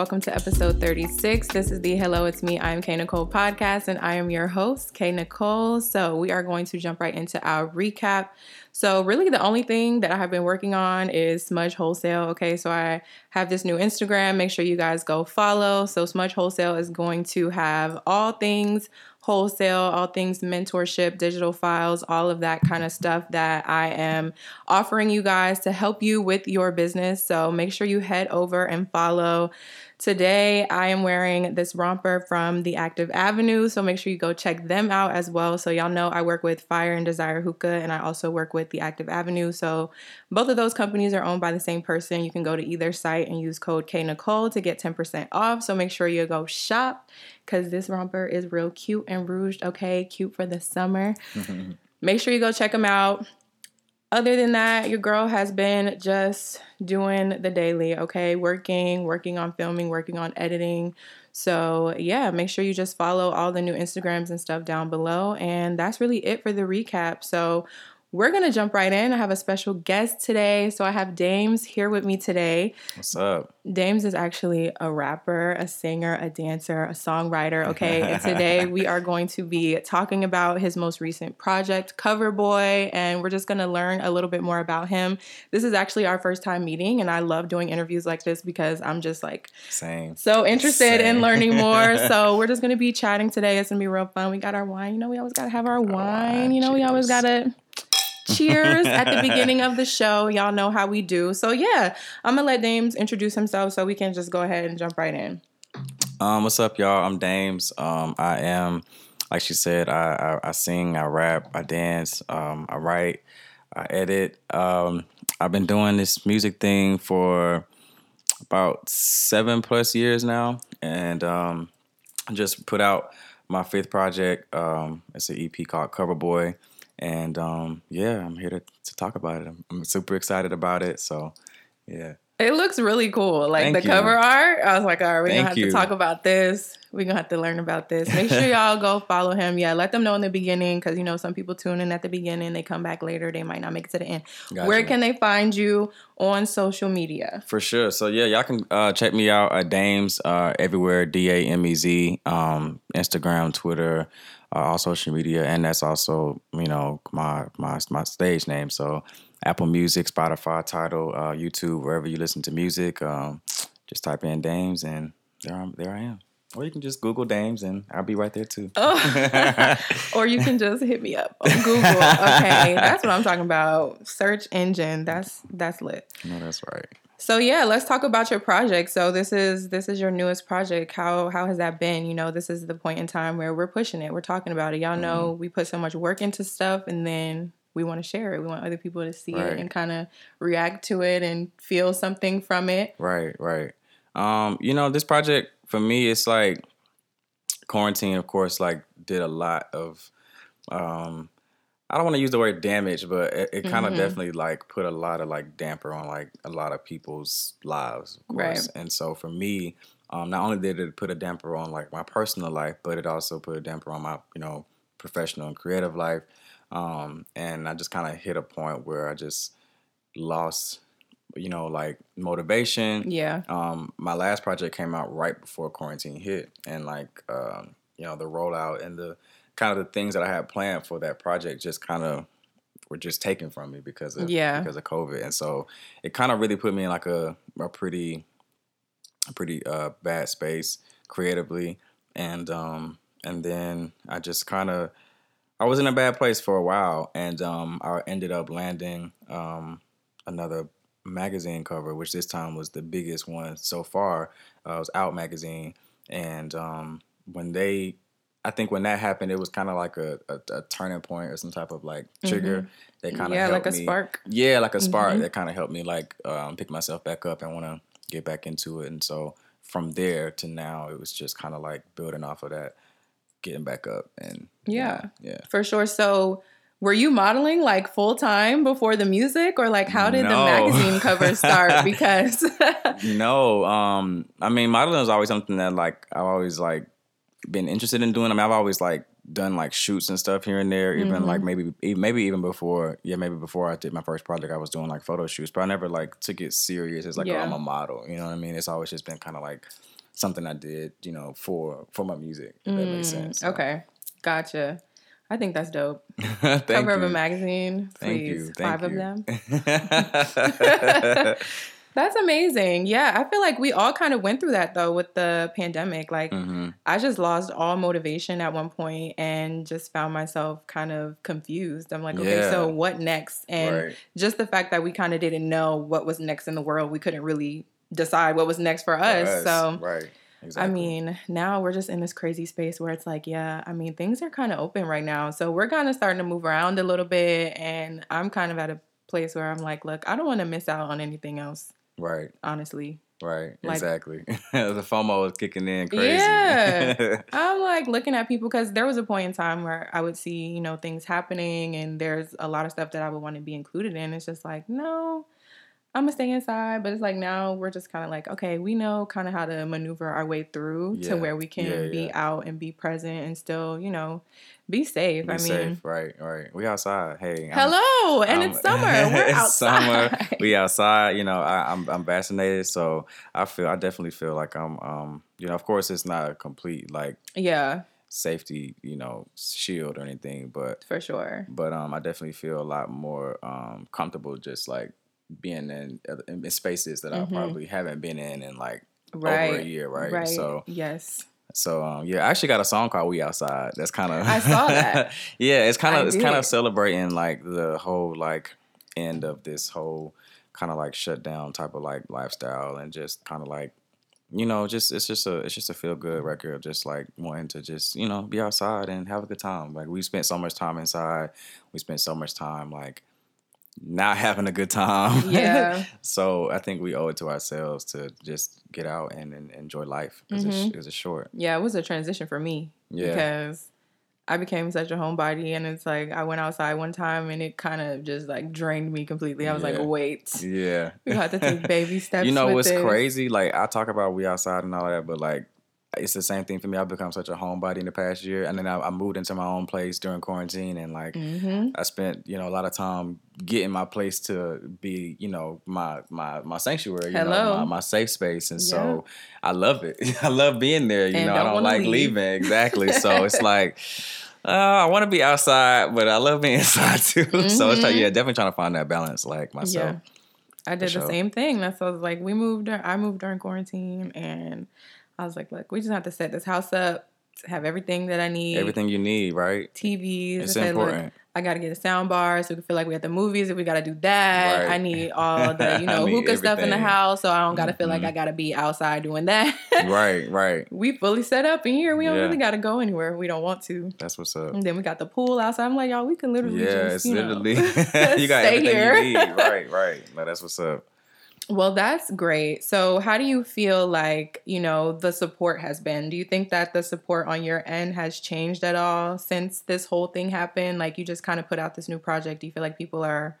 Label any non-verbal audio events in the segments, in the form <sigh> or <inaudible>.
welcome to episode 36. This is the Hello, It's Me, I'm K Nicole podcast, and I am your host, K Nicole. So, we are going to jump right into our recap. So, really, the only thing that I have been working on is Smudge Wholesale. Okay, so I have this new Instagram. Make sure you guys go follow. So, Smudge Wholesale is going to have all things wholesale, all things mentorship, digital files, all of that kind of stuff that I am offering you guys to help you with your business. So make sure you head over and follow. Today, I am wearing this romper from the Active Avenue, so make sure you go check them out as well. So, y'all know I work with Fire and Desire Hookah, and I also work with the Active Avenue. So, both of those companies are owned by the same person. You can go to either site and use code K Nicole to get 10% off. So, make sure you go shop because this romper is real cute and rouged, okay? Cute for the summer. <laughs> make sure you go check them out other than that, your girl has been just doing the daily, okay? Working, working on filming, working on editing. So, yeah, make sure you just follow all the new Instagrams and stuff down below. And that's really it for the recap. So, we're going to jump right in. I have a special guest today. So I have Damez here with me today. What's up? Damez is actually a rapper, a singer, a dancer, a songwriter. Okay. and today <laughs> we are going to be talking about his most recent project, Cover Boy. And we're just going to learn a little bit more about him. This is actually our first time meeting. And I love doing interviews like this because I'm just like Same. so interested Same. in learning more. <laughs> so we're just going to be chatting today. It's going to be real fun. We got our wine. You know, we always got to have our wine. You know, we always got to cheers at the <laughs> beginning of the show. Y'all know how we do. So yeah, I'm gonna let Damez introduce himself so we can just go ahead and jump right in. Um, what's up, y'all? I'm Damez. Um, I am, like she said, I, I, I sing, I rap, I dance, um, I write, I edit. Um, I've been doing this music thing for about seven plus years now, and um, just put out my fifth project. Um, it's an EP called Cover Boy, and um, yeah, I'm here to, to talk about it. I'm, I'm super excited about it. So, yeah. It looks really cool. Like Thank the you. cover art. I was like, all right, we're gonna have you. to talk about this. We're gonna have to learn about this. Make sure <laughs> y'all go follow him. Yeah, let them know in the beginning because you know some people tune in at the beginning, they come back later, they might not make it to the end. Gotcha. Where can they find you on social media? For sure. So yeah, y'all can uh, check me out at Damez uh, everywhere. D A M E Z. Um, Instagram, Twitter, uh, all social media, and that's also you know my my my stage name. So Apple Music, Spotify, Tidal, uh, YouTube, wherever you listen to music. Um, just type in Damez, and there I'm, there I am. Or you can just Google Damez, and I'll be right there too. Oh. <laughs> or you can just hit me up on Google. Okay, that's what I'm talking about. Search engine. That's that's lit. no, that's right. So yeah, let's talk about your project. So this is this is your newest project. How how has that been? You know, this is the point in time where we're pushing it. We're talking about it. Y'all know we put so much work into stuff and then we want to share it. We want other people to see Right. it and kind of react to it and feel something from it. Right, right. Um, you know, this project for me, it's like quarantine, of course, like did a lot of um I don't want to use the word damage, but it, it kind of Mhm. definitely like put a lot of like damper on like a lot of people's lives, of course. Right. And so for me, um, not only did it put a damper on like my personal life, but it also put a damper on my, you know, professional and creative life. Um, and I just kind of hit a point where I just lost, you know, like motivation Yeah. um, my last project came out right before quarantine hit, and like um, you know the rollout and the kind of the things that I had planned for that project just kind of were just taken from me because of Yeah. because of COVID, and so it kind of really put me in like a a pretty a pretty uh, bad space creatively, and um, and then I just kind of I was in a bad place for a while, and um, I ended up landing um, another magazine cover, which this time was the biggest one so far. Uh, it was Out magazine, and um, when they, I think when that happened, it was kind of like a, a, a turning point or some type of like trigger that kind of Mm-hmm. Yeah, like a me, spark. Yeah, like a spark Mhm. that kind of helped me like um, pick myself back up and want to get back into it. And so from there to now, it was just kind of like building off of that, getting back up, and Yeah. yeah. For sure. So were you modeling like full time before the music or like how did the magazine cover start? <laughs> Because No, um, I mean, modeling is always something that like I've always like been interested in doing. I mean, I've always like done like shoots and stuff here and there. Even Mhm. like maybe maybe even before, yeah, maybe before I did my first project, I was doing like photo shoots, but I never like took it serious as like oh, I'm a model. You know what I mean? It's always just been kind of like something I did, you know, for for my music. If that makes Mm, sense. So, Okay, gotcha. I think that's dope. <laughs> Thank Cover of a you. magazine, Thank please. you. Thank Five of you. them. them. <laughs> <laughs> That's amazing. Yeah, I feel like we all kind of went through that though with the pandemic. Like, hmm I just lost all motivation at one point and just found myself kind of confused. I'm like, okay, Yeah. so what next? And Right. just the fact that we kind of didn't know what was next in the world, we couldn't really decide what was next for For us. So, right. Exactly. I mean, now we're just in this crazy space where it's like, yeah, I mean, things are kind of open right now. So we're kind of starting to move around a little bit. And I'm kind of at a place where I'm like, look, I don't want to miss out on anything else, right. honestly. Right. Like- exactly. <laughs> the FOMO is kicking in crazy. Yeah. <laughs> I'm like looking at people because there was a point in time where I would see, you know, things happening and there's a lot of stuff that I would want to be included in. It's just like, no, I'm gonna stay inside. But it's like now we're just kind of like, okay, we know kind of how to maneuver our way through Yeah. to where we can Yeah, be yeah. out and be present and still, you know, be safe. Be I mean, safe. Right. Right. We outside. Hey. I'm- hello, and I'm- <laughs> it's summer. We're it's outside. summer. We outside. You know, I, I'm I'm vaccinated, so I feel I definitely feel like I'm um you know of course it's not a complete like yeah, safety you know shield or anything, but for sure. but um I definitely feel a lot more um comfortable just like being in in spaces that Mhm. I probably haven't been in in like Right. over a year, right? Right. So yes. so um, yeah, I actually got a song called "We Outside." That's kind of I saw that. <laughs> yeah, it's kind of it's kind of celebrating like the whole like end of this whole kind of like shutdown type of like lifestyle and just kind of like you know just it's just a it's just a feel good record of just like wanting to just you know be outside and have a good time. Like we spent so much time inside, we spent so much time like not having a good time. <laughs> Yeah. so I think we owe it to ourselves to just get out and, and enjoy life because it's, Mhm. it's a short. Yeah, it was a transition for me. Yeah. Because I became such a homebody and it's like I went outside one time and it kind of just like drained me completely. I was Yeah. like, wait. Yeah. We have to take baby <laughs> steps. you know what's this. crazy? Like I talk about we outside and all that, but like it's the same thing for me. I've become such a homebody in the past year, and then I, I moved into my own place during quarantine, and like Mm-hmm. I spent you know a lot of time getting my place to be you know my my my sanctuary, you know, Hello. my, my safe space, and so I love it. <laughs> I love being there. You And know, don't I don't like leave. leaving exactly. <laughs> so it's like. Uh, I want to be outside, but I love being <laughs> inside too. So it's like, Mhm. yeah, definitely trying to find that balance, like myself. I did the sure. same thing. That's was like, we moved. I moved during quarantine, and I was like, look, we just have to set this house up, have everything that I need, Everything you need, right? TVs. It's I said, look, important. I got to get a sound bar so we can feel like we at the movies. If we got to do that, Right. I need all the <laughs> you know hookah stuff in the house, so I don't got to feel like Mhm. I got to be outside doing that. <laughs> right, right. we fully set up in here. We don't Yeah. really got to go anywhere. We don't want to. That's what's up. And then we got the pool outside. I'm like, y'all, we can literally Yeah, just, it's you know, literally <laughs> you got stay everything here. you need. Right, right. No, that's what's up. Well, that's great. So, how do you feel like, you know, the support has been? Do you think that the support on your end has changed at all since this whole thing happened? Like you just kind of put out this new project. Do you feel like people are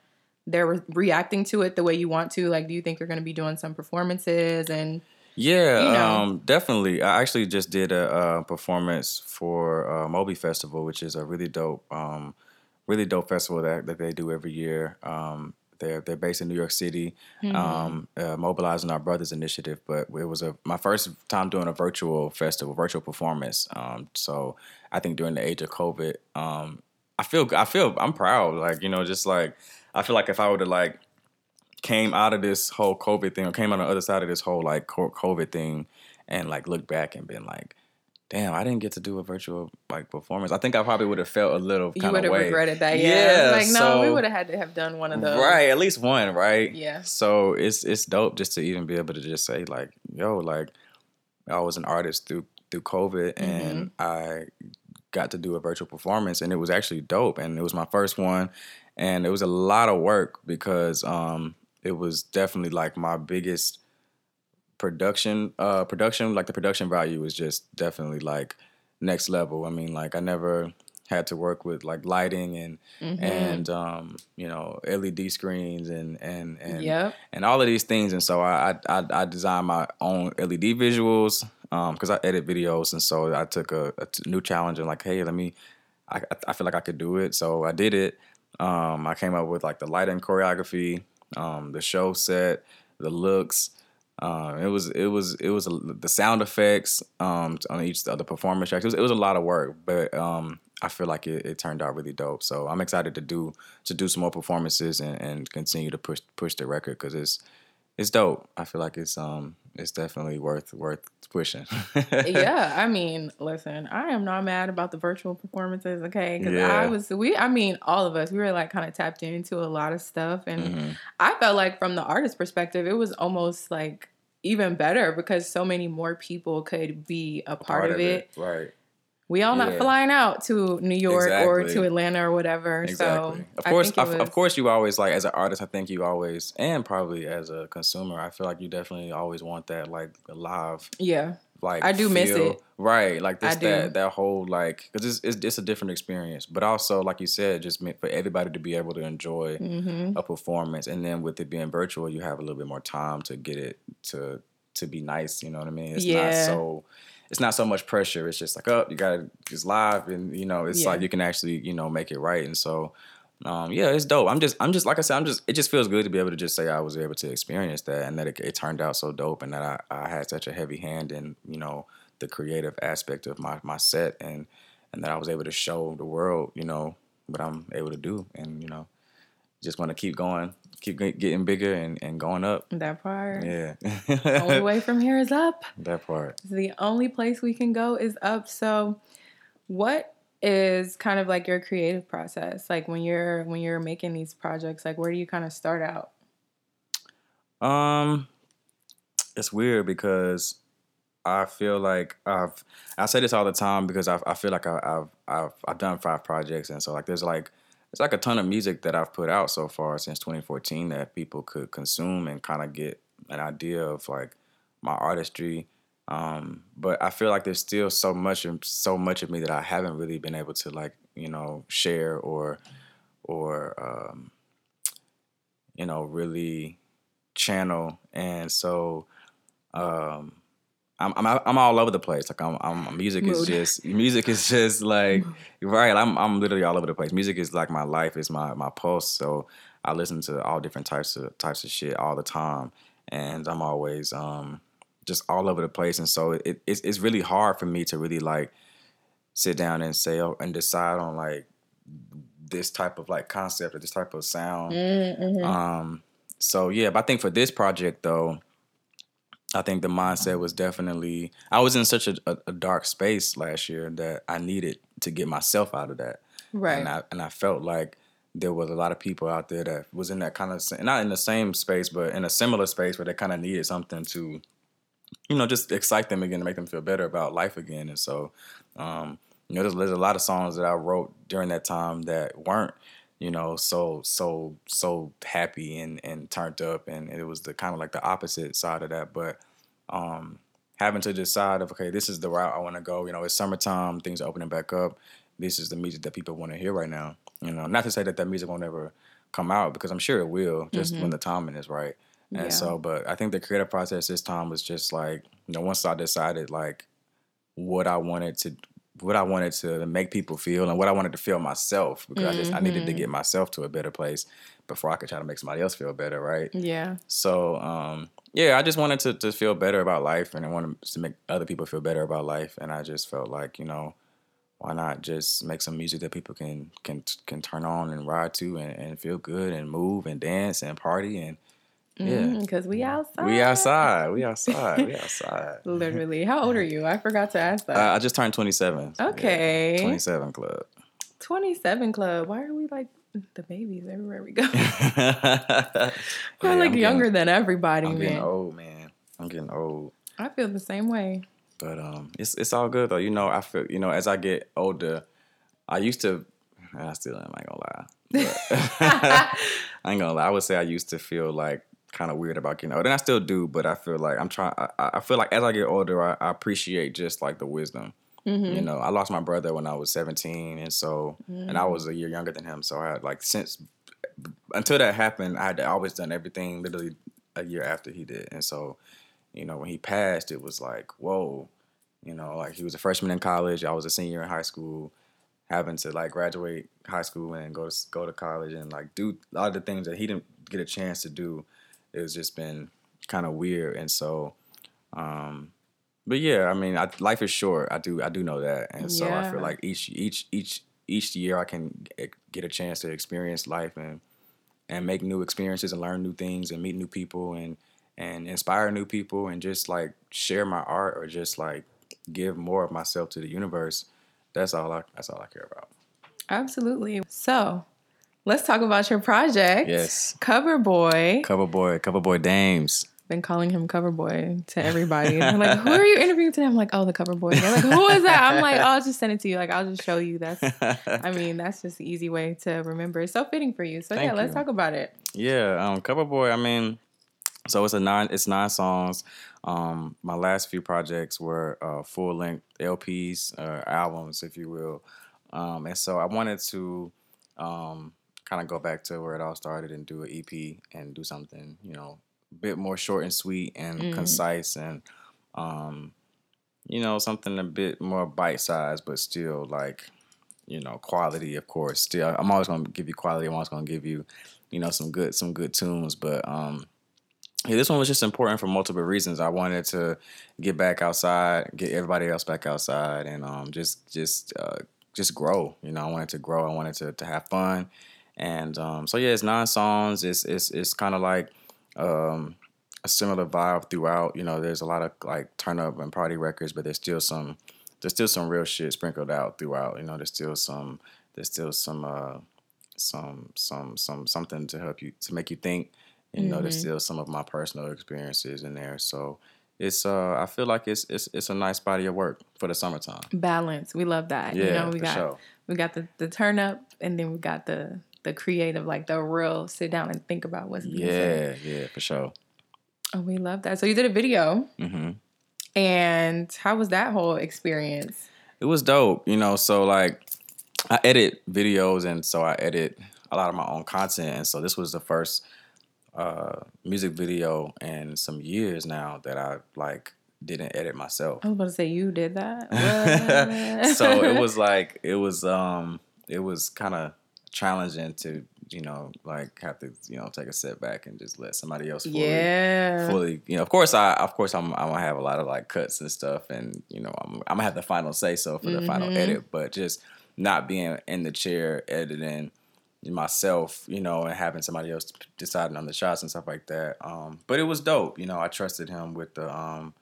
they're re- reacting to it the way you want to? Like do you think you're going to be doing some performances and Yeah, You know. um, definitely. I actually just did a, uh performance for uh, MOBI Festival, which is a really dope, um, really dope festival that, that they do every year. Um, they're they're based in New York City, Mm-hmm. um, uh, mobilizing our brothers initiative. But it was a my first time doing a virtual festival, virtual performance. Um, so I think during the age of COVID, um, I feel I feel I'm proud. Like you know, just like I feel like if I would have like came out of this whole COVID thing or came on the other side of this whole like COVID thing and like looked back and been like, damn, I didn't get to do a virtual like performance. I think I probably would have felt a little you kind would of have way. regretted that? Yeah. Yeah, like no, we would have had to have done one of those. Right, at least one, right? Yeah. So it's it's dope just to even be able to just say like, yo, like I was an artist through through COVID and I got to do a virtual performance and it was actually dope and it was my first one and it was a lot of work because um it was definitely like my biggest production uh production like the production value was just definitely like next level. I mean like I never had to work with like lighting and Mhm. and um, you know LED screens and and and yep. and all of these things. And so I I, I, designed my own LED visuals because I edit videos, and so I took a new challenge and like, hey, let me. I I feel like I could do it, so I did it. Um, I came up with like the lighting choreography, um, the show set, the looks. Um, it was it was it was a, the sound effects um, on each of the performance tracks. It was, it was a lot of work, but um, I feel like it, it, turned out really dope. So I'm excited to do to do some more performances and, and continue to push push the record because it's it's dope. I feel like it's um it's definitely worth worth pushing. <laughs> yeah, I mean, listen, I am not mad about the virtual performances, okay? Because yeah. I was we, I mean, all of us, we were like kind of tapped into a lot of stuff, and mm-hmm. I felt like from the artist perspective, it was almost like even better because so many more people could be a part, part of, of it. it. Right we all not flying out to New York exactly. or to Atlanta or whatever. Exactly. So of course, of, was... of, course, you always like as an artist. I think you always, and probably as a consumer, I feel like you definitely always want that like live. Yeah. Like I do feel, miss it. Right. Like this, that, that whole like because it's, it's, it's a different experience, but also like you said, just meant for everybody to be able to enjoy mm-hmm. a performance, and then with it being virtual, you have a little bit more time to get it to to be nice. You know what I mean? It's yeah. not so it's not so much pressure. It's just like, oh, you got to just live, and you know, it's yeah. like you can actually, you know, make it right. And so, um, yeah, it's dope. I'm just, I'm just, like I said, I'm just, it just feels good to be able to just say I was able to experience that, and that it, it turned out so dope, and that I, I had such a heavy hand in, you know, the creative aspect of my my set, and and that I was able to show the world, you know, what I'm able to do, and you know, just want to keep going keep getting bigger and, and going up. That part. Yeah. The only way from here is up. <laughs> That part. The only place we can go is up. So what is kind of like your creative process? Like when you're when you're making these projects, like where do you kind of start out? Um it's weird because I feel like I've I say this all the time because I I feel like I, I've I've I've done five projects and so like there's like it's like a ton of music that I've put out so far since 2014 that people could consume and kind of get an idea of like my artistry. Um, but I feel like there's still so much and so much of me that I haven't really been able to like you know share or or um, you know really channel. And so um, I'm, I'm I'm all over the place. Like I'm, I'm music Mood. is just music is just like right. I'm I'm literally all over the place. Music is like my life. It's my my pulse. So I listen to all different types of types of shit all the time, and I'm always um just all over the place. And so it, it's it's really hard for me to really like sit down and say oh, and decide on like this type of like concept or this type of sound. Mm-hmm. Um. So yeah, but I think for this project though I think the mindset was definitely I was in such a, a, a, dark space last year that I needed to get myself out of that. Right. And I and I felt like there was a lot of people out there that was in that kind of not in the same space, but in a similar space where they kind of needed something to, you know, just excite them again to make them feel better about life again. And so, um, you know, there's, there's a lot of songs that I wrote during that time that weren't you know, so so so happy and and turned up, and it was the kind of like the opposite side of that. But um, having to decide of okay, this is the route I want to go. You know, it's summertime, things are opening back up. This is the music that people want to hear right now. You know, not to say that that music won't ever come out because I'm sure it will, just mm-hmm. when the timing is right. And yeah. so, but I think the creative process this time was just like, you know, once I decided like what I wanted to what I wanted to make people feel and what I wanted to feel myself because mm-hmm. I just I needed to mm-hmm. get myself to a better place before I could try to make somebody else feel better, right? Yeah. So um, yeah, I just wanted to to feel better about life and I wanted to make other people feel better about life and I just felt like, you know, why not just make some music that people can can can turn on and ride to and, and feel good and move and dance and party and yeah, because mm, we outside. We outside. We outside. We outside. <laughs> Literally. How old are you? I forgot to ask that. Uh, I just turned 27. Okay. Yeah, 27 club. 27 club. Why are we like the babies everywhere we go? <laughs> <laughs> I yeah, like younger getting, than everybody, I'm man. getting old, man. I'm getting old. I feel the same way. But um, it's it's all good though. You know, I feel you know as I get older, I used to. I still am. I ain't gonna lie. I ain't gonna lie. I would say I used to feel like kind of weird about getting old, and I still do. But I feel like I'm trying. I, I feel like as I get older, I, I appreciate just like the wisdom. Mm-hmm. You know, I lost my brother when I was 17, and so mm-hmm. and I was a year younger than him. So I had like since until that happened, I had always done everything literally a year after he did, and so you know when he passed, it was like whoa. You know, like he was a freshman in college. I was a senior in high school having to like graduate high school and go to go to college and like do a lot of the things that he didn't get a chance to do it's just been kind of weird. And so, um, but yeah, I mean, I, life is short. I do I do know that, and so I feel like each each each each year I can get a chance to experience life and and make new experiences and learn new things and meet new people and and inspire new people and just like share my art or just like give more of myself to the universe. That's all I that's all I care about. Absolutely. So let's talk about your project. Yes. Cover Boy. Cover boy, cover boy Damez. Been calling him Cover Boy to everybody. They're like, who are you interviewing today? I'm like, oh, the Cover Boy. They're like, who is that? I'm like, oh, I'll just send it to you. Like, I'll just show you. That's, I <laughs> mean, that's just the easy way to remember. It's so fitting for you. So Thank yeah, let's you. talk about it. Yeah, um, Cover Boy. I mean, so it's a nine. It's nine songs. Um, my last few projects were uh, full length LPs, uh, albums, if you will. Um, and so I wanted to um, kind of go back to where it all started and do an EP and do something, you know, a bit more short and sweet and Mhm. concise and, um, you know, something a bit more bite sized, but still like, you know, quality. Of course, still, I'm always gonna give you quality. I'm always gonna give you you know some good some good tunes but um yeah, this one was just important for multiple reasons i wanted to get back outside get everybody else back outside and um just just uh just grow you know i wanted to grow i wanted to, to have fun and um so yeah it's nine songs it's it's it's kind of like um a similar vibe throughout you know there's a lot of like turn up and party records but there's still some there's still some real shit sprinkled out throughout you know there's still some there's still some uh some some some something to help you to make you think. You know, there's Mhm. still some of my personal experiences in there. So it's uh I feel like it's it's it's a nice body of work for the summertime. Balance. We love that. Yeah, you know, we got sure. we got the, the turn up and then we got the the creative, like the real sit down and think about what's being said. Yeah, yeah, for sure. Oh, we love that. So you did a video hmm and how was that whole experience? It was dope, you know. So like, I edit videos, and so I edit a lot of my own content, and so this was the first uh music video in some years now that I like didn't edit myself. I was about to say you did that. <laughs> So it was like it was um it was kind of challenging to you know like have to you know take a step back and just let somebody else fully, yeah. fully you know of course I of course I'm I'm gonna have a lot of like cuts and stuff and you know I'm I'm gonna have the final say so for the final Mhm. edit but just not being in the chair editing myself you know and having somebody else deciding on the shots and stuff like that um but it was dope you know I trusted him with the um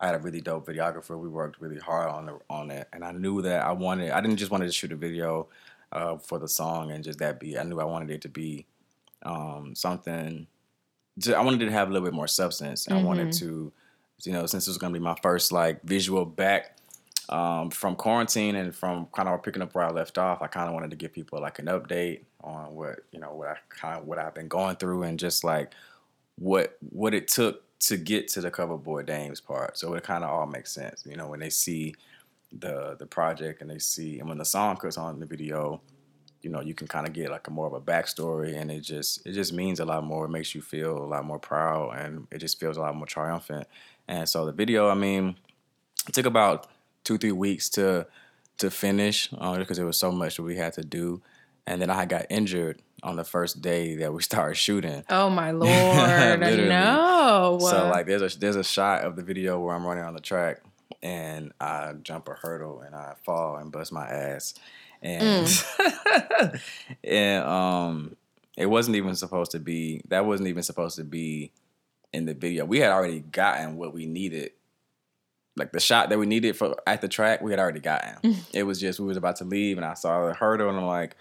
I had a really dope videographer. We worked really hard on the on it, and I knew that I wanted. I didn't just wanted to shoot a video uh, for the song and just that be. I knew I wanted it to be um, something. to- I wanted it to have a little bit more substance. I wanted Mhm. to, you know, since it was going to be my first like visual back um, from quarantine and from kind of picking up where I left off. I kind of wanted to give people like an update on what you know what I kind of what I've been going through and just like what what it took to get to the cover boy Damez part. So it kind of all makes sense, you know, when they see the the project and they see and when the song cuts on in the video, you know, you can kind of get like a more of a backstory and it just it just means a lot more. It makes you feel a lot more proud and it just feels a lot more triumphant. And so the video, I mean, it took about two three weeks to to finish uh, because there was so much that we had to do. And then I got injured on the first day that we <laughs> started shooting. Oh my <laughs> lord! No. So like there's a there's a shot of the video where I'm running on the track and I jump a hurdle and I fall and bust my ass. And <laughs> and um it wasn't even supposed to be that wasn't even supposed to be in the video. We had already gotten what we needed. Like the shot that we needed for at the track, we had already gotten. it was just we was about to leave and I saw the hurdle and I'm like,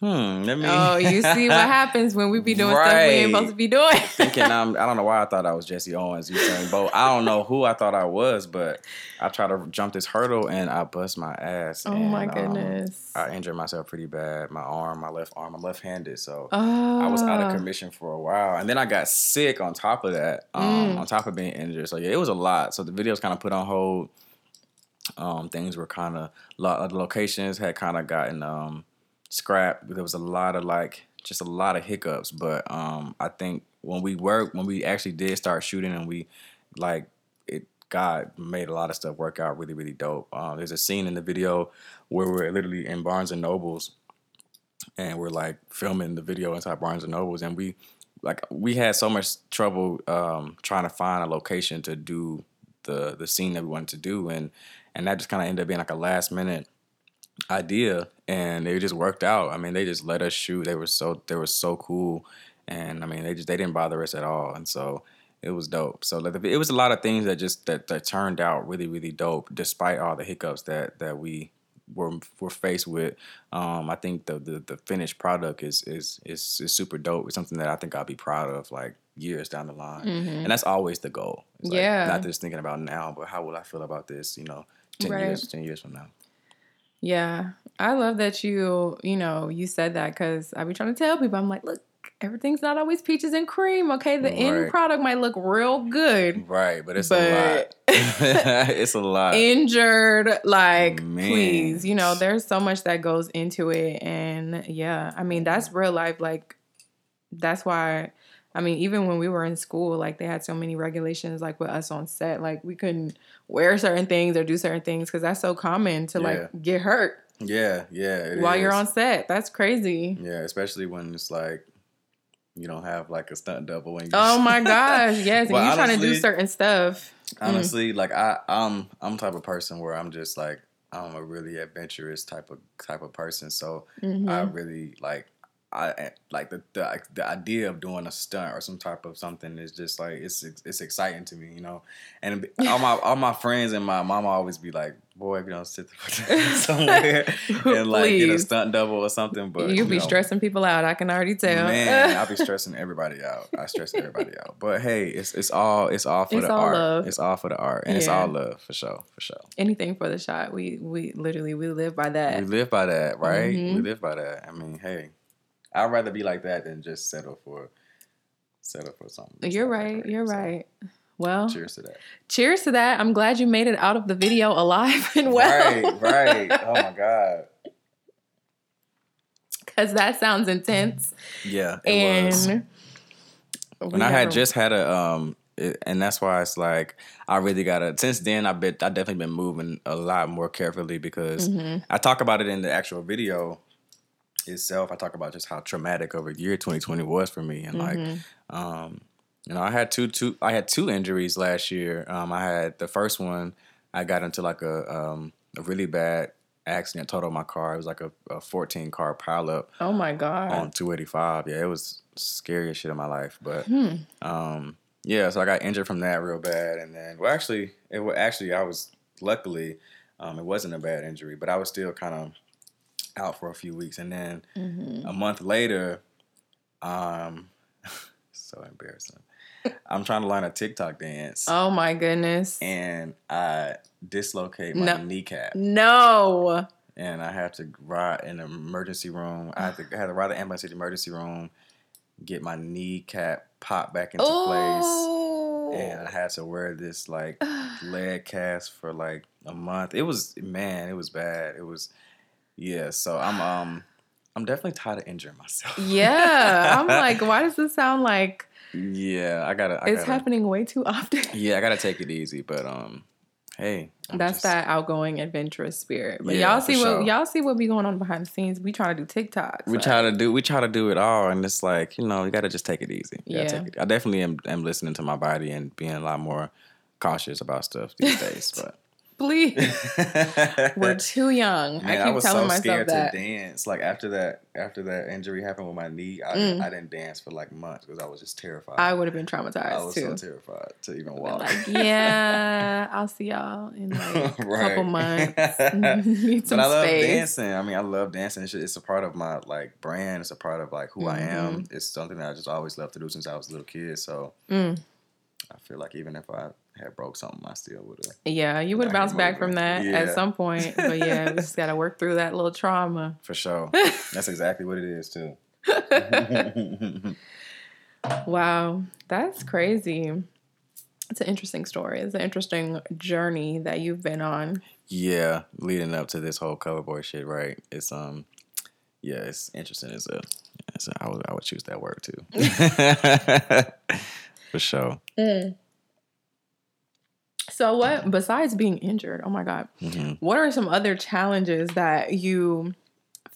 hmm, let me oh, you see what <laughs> happens when we be doing stuff we ain't supposed to be doing. <laughs> thinking I'm I don't know why I thought I was Jesse Owens, Usain Bolt. I don't know who I thought I was, but I tried to jump this hurdle and I bust my ass. oh and, my um, goodness. I injured myself pretty bad. My arm, my left arm, I'm left-handed, so oh. I was out of commission for a while, and then I got sick on top of that. Um, Mm. On top of being injured, so yeah, it was a lot. So the videos kind of put on hold. Um, things were kind of lo- the locations had kind of gotten um, scrapped. There was a lot of like just a lot of hiccups, but um, I think when we worked, when we actually did start shooting, and we like it, God made a lot of stuff work out really, really dope. Um, there's a scene in the video where we're literally in Barnes and Nobles, and we're like filming the video inside Barnes and Nobles, and we like we had so much trouble um, trying to find a location to do the the scene that we wanted to do, and and that just kind of ended up being like a last minute idea, and it just worked out. I mean, they just let us shoot. They were so they were so cool, and I mean, they just they didn't bother us at all, and so it was dope. So like, it was a lot of things that just that, that turned out really really dope, despite all the hiccups that that we were were faced with. Um, I think the, the the finished product is is is is super dope. It's something that I think I'll be proud of like years down the line, Mm-hmm. and that's always the goal. Like, Yeah. not just thinking about now, but how will I feel about this? You know, ten Right. years, ten years from now. Yeah, I love that you, you know, you said that because I be trying to tell people, I'm like, look, everything's not always peaches and cream. Okay, the end product might look real good, Right, but it's But- a lot. <laughs> it's a lot. injured, like, Man. please, you know, there's so much that goes into it, and yeah, I mean, that's real life. Like, that's why. I mean, even when we were in school, like they had so many regulations, like with us on set, like we couldn't wear certain things or do certain things because that's so common to Yeah. like get hurt yeah, yeah. while you're on set. That's crazy. Yeah, especially when it's like you don't have like a stunt double and you Oh my <laughs> gosh, yes. And Well, you're trying to do certain stuff. honestly, like I I'm I'm type of person where I'm just like I'm a really adventurous type of type of person. So Mhm. I really like I like the, the the idea of doing a stunt or some type of something is just like it's it's exciting to me, you know. And all my all my friends and my mama always be like, "Boy, if you don't sit <laughs> somewhere <laughs> and like get a stunt double or something," but You'll be know, stressing people out. I can already tell. Man, I'll be <laughs> stressing everybody out. I stress everybody out. But hey, it's it's all it's all for It's the all art. love. It's all for the art, and it's all love for sure, for sure. Anything for the shot. We we literally we live by that. We live by that, right? Mhm. We live by that. I mean, hey, I'd rather be like that than just settle for settle for something. You're right. great. You're So, right. Well, Cheers to that. cheers to that. I'm glad you made it out of the video alive <laughs> and well. Right, <laughs> right. Oh my god. Because that sounds intense. Yeah, it was. and when I had just had a um it, and that's why it's like I really gotta since then I've been I definitely been moving a lot more carefully because Mhm. I talk about it in the actual video itself. I talk about just how traumatic of a year 2020 was for me and like Mhm. um you know I had two two I had two injuries last year. Um I had the first one I got into like a um a really bad accident totaled my car. It was like a, a 14 car pileup Oh my god. on 285. Yeah, it was scariest shit in my life. But Hmm. um, yeah, so I got injured from that real bad, and then well, actually, it was actually I was luckily um, it wasn't a bad injury, but I was still kind of out for a few weeks, and then Mhm. a month later, um, <laughs> so embarrassing. I'm trying to learn a TikTok dance, Oh my goodness. and I dislocate my No. kneecap no. and I have to ride in the emergency room. I had to, I had to ride the ambulance to the emergency room, get my kneecap popped back into Oh. place, and I had to wear this like <sighs> leg cast for like a month. It was man, it was bad. It was yeah. So I'm um I'm definitely tired of injuring myself. yeah. I'm <laughs> like, why does this sound like yeah. I gotta. I it's gotta, happening way too often? <laughs> Yeah, I gotta take it easy. But um, hey, I'm That's just- that outgoing adventurous spirit. But Yeah, y'all see what sure. y'all see what be going on behind the scenes. We trying to do TikToks. We like- try to do we try to do it all, and it's like you know you got to just take it easy. Yeah. take it- I definitely am, am listening to my body and being a lot more cautious about stuff these <laughs> days. But Please. <laughs> We're too young. Man, I I, keep was telling so myself scared that. to dance. Like after that, after that injury happened with my knee, I, Mm. I didn't dance for like months because I was just terrified. I would have been traumatized. I was too. so terrified to even walk. like, <laughs> yeah, I'll see y'all in like <laughs> a Right. couple months. Need some but I love space. dancing. I mean, I love dancing. It's, it's a part of my like brand. It's a part of like who I am. Mm-hmm. It's something that I just always loved to do since I was a little kid. So Mm. I feel like even if I had broke something, I still would have Yeah, you would have Back bounced back from that Yeah. at some point. But yeah, we just got to work through that little trauma. <laughs> for sure. <laughs> That's exactly what it is too. <laughs> Wow, that's crazy. It's an interesting story. It's an interesting journey that you've been on. yeah, leading up to this whole cover boy shit, right? It's um, yeah, it's interesting. It's a, it's a I would I would choose that word too. for sure. So, what besides being injured? Oh my God, hmm what are some other challenges that you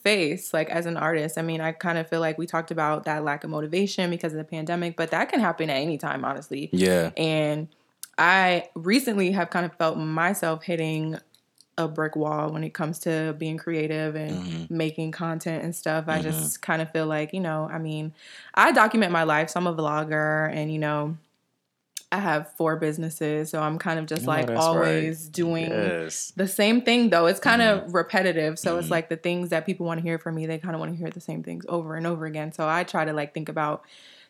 face like as an artist. I mean, I kind of feel like we talked about that lack of motivation because of the pandemic, but that can happen at any time, honestly. Yeah. And I recently have kind of felt myself hitting a brick wall when it comes to being creative and Mm-hmm. making content and stuff. I just kind of feel like, you know, I mean, I document my life. So I'm a vlogger and, you know, I have four businesses. So I'm kind of just Oh, like always right. doing Yes. the same thing though. It's kind Mm-hmm. of repetitive. So it's like the things that people want to hear from me, they kind of want to hear the same things over and over again. So I try to like think about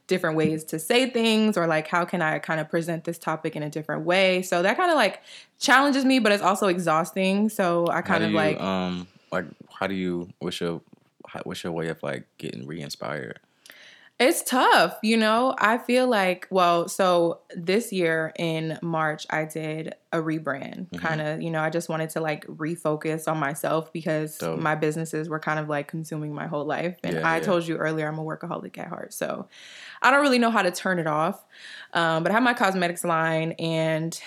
different ways to say things or like how can I kind of present this topic in a different way. So that kind of like challenges me, but it's also exhausting. So I kind of you, like um like how do you what's your what's your way of like getting re-inspired? It's tough, you know. I feel like, well, so this year in March, I did a rebrand. Mm-hmm. Kind of, you know, I just wanted to like refocus on myself because Dope. my businesses were kind of like consuming my whole life. And Yeah, I yeah. told you earlier, I'm a workaholic at heart. So I don't really know how to turn it off. Um, but I have my cosmetics line, and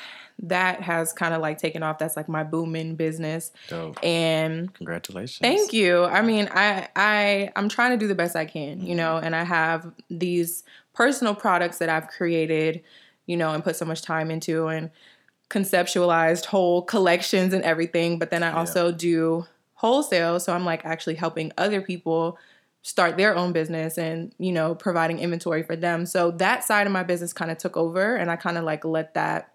that has kind of like taken off. That's like my booming business. Dope. And Congratulations. Thank you. I mean, I I I'm trying to do the best I can, you know, mm-hmm. and I have these personal products that I've created, you know, and put so much time into and conceptualized whole collections and everything, but then I also do wholesale, so I'm like actually helping other people start their own business and, you know, providing inventory for them. So that side of my business kind of took over and I kind of like let that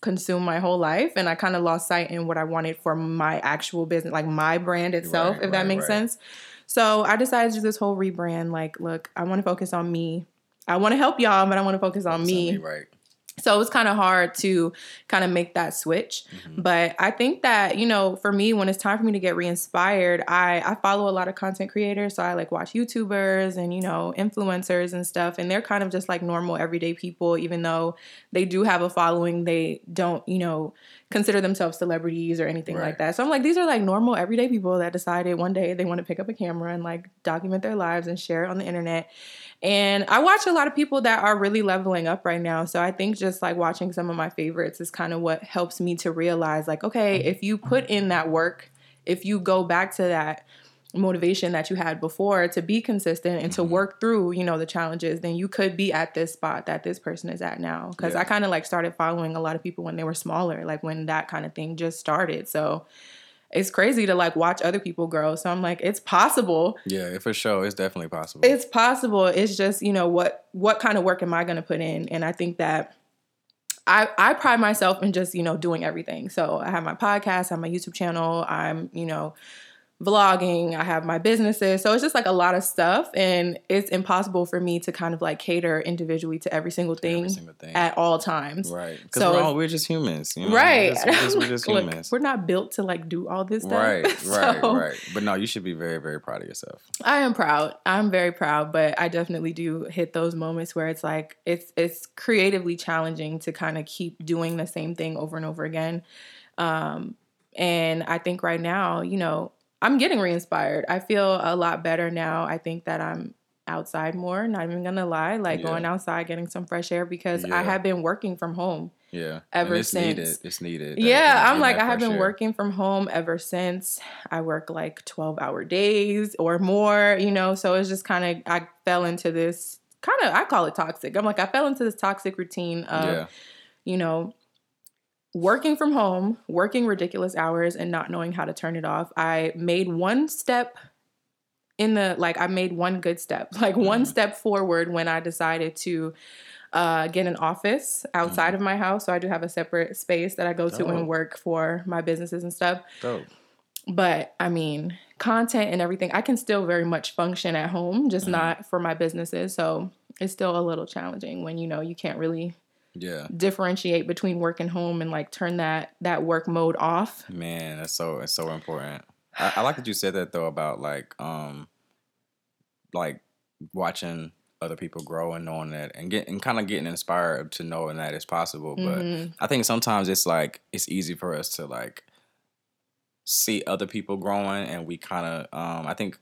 consume my whole life and I kind of lost sight in what I wanted for my actual business, like my brand itself, Right, if that right, makes right. sense. So I decided to do this whole rebrand. Like, look, I want to focus on me. I want to help y'all, but I want to focus on Focus on me. Right. So it was kind of hard to kind of make that switch. Mm-hmm. But I think that, you know, for me, when it's time for me to get re-inspired, I, I follow a lot of content creators. So I like watch YouTubers and, you know, influencers and stuff. And they're kind of just like normal everyday people, even though they do have a following, they don't, you know, consider themselves celebrities or anything Right. like that. So I'm like, these are like normal everyday people that decided one day they want to pick up a camera and like document their lives and share it on the internet. And I watch a lot of people that are really leveling up right now. So I think just like watching some of my favorites is kind of what helps me to realize like, okay, mm-hmm. if you put in that work, if you go back to that motivation that you had before to be consistent and to mm-hmm. work through, you know, the challenges, then you could be at this spot that this person is at now. Cause Yeah. I kind of like started following a lot of people when they were smaller, like when that kind of thing just started. So it's crazy to like watch other people grow. So I'm like, it's possible Yeah, for sure. It's definitely possible. it's possible it's just you know what what kind of work am i going to put in and i think that i i pride myself in just you know doing everything so i have my podcast i have my youtube channel i'm you know vlogging i have my businesses so it's just like a lot of stuff and it's impossible for me to kind of like cater individually to every single thing, single thing. at all times right. Because So we're, all, we're just humans. You know? right We're just, we're just, we're <laughs> just Look, humans. we're not built to like do all this stuff Right, <laughs> right, So- right. But no, you should be very, very proud of yourself. I am proud. I'm very proud, but I definitely do hit those moments where it's like it's it's creatively challenging to kind of keep doing the same thing over and over again. Um, and I think right now, you know, I'm getting re-inspired. I feel a lot better now. I think that I'm outside more. Not even gonna lie, like Yeah. going outside, getting some fresh air because I have been working from home. Yeah. Ever it's needed. since. It's needed. Yeah, that- I'm like, I have been air. working from home ever since. I work like 12 hour days or more, you know, so it's just kind of, I fell into this kind of, I call it toxic. I'm like, I fell into this toxic routine of, Yeah. you know, working from home, working ridiculous hours and not knowing how to turn it off. I made one step in the like I made one good step, <laughs> like one Mhm. step forward when I decided to uh, get an office outside of my house. So I do have a separate space that I go to and work for my businesses and stuff. Dope. But I mean, content and everything, I can still very much function at home, just Mhm. not for my businesses. So it's still a little challenging when you know you can't really Yeah. differentiate between work and home and like turn that that work mode off. Man, that's so it's so important. I, I like that you said that though about like um like watching other people grow and knowing that and get and kind of getting inspired to knowing that it's possible. But Mhm. I think sometimes it's like it's easy for us to like see other people growing and we kind of um I think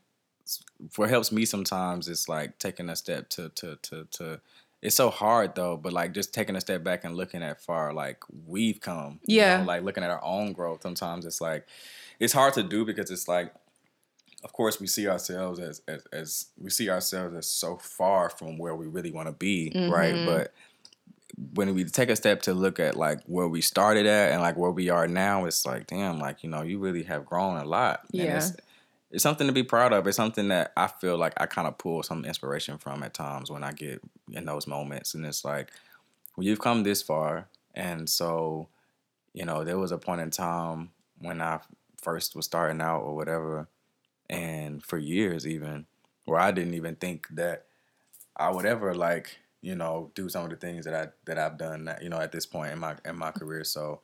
what helps me sometimes is like taking a step to to to to it's so hard though, but like just taking a step back and looking at far like we've come. you Yeah. know, like looking at our own growth. Sometimes it's like it's hard to do because it's like of course we see ourselves as, as as we see ourselves as so far from where we really want to be, right? Mhm. But when we take a step to look at like where we started at and like where we are now, it's like, damn, like you know, you really have grown a lot. And Yeah. It's, something to be proud of. It's something that I feel like I kind of pull some inspiration from at times when I get in those moments, and it's like, well, you've come this far, and so, you know, there was a point in time when I first was starting out or whatever, and for years even, where I didn't even think that I would ever like, you know, do some of the things that I that I've done, uh, you know, at this point in my in my career. So,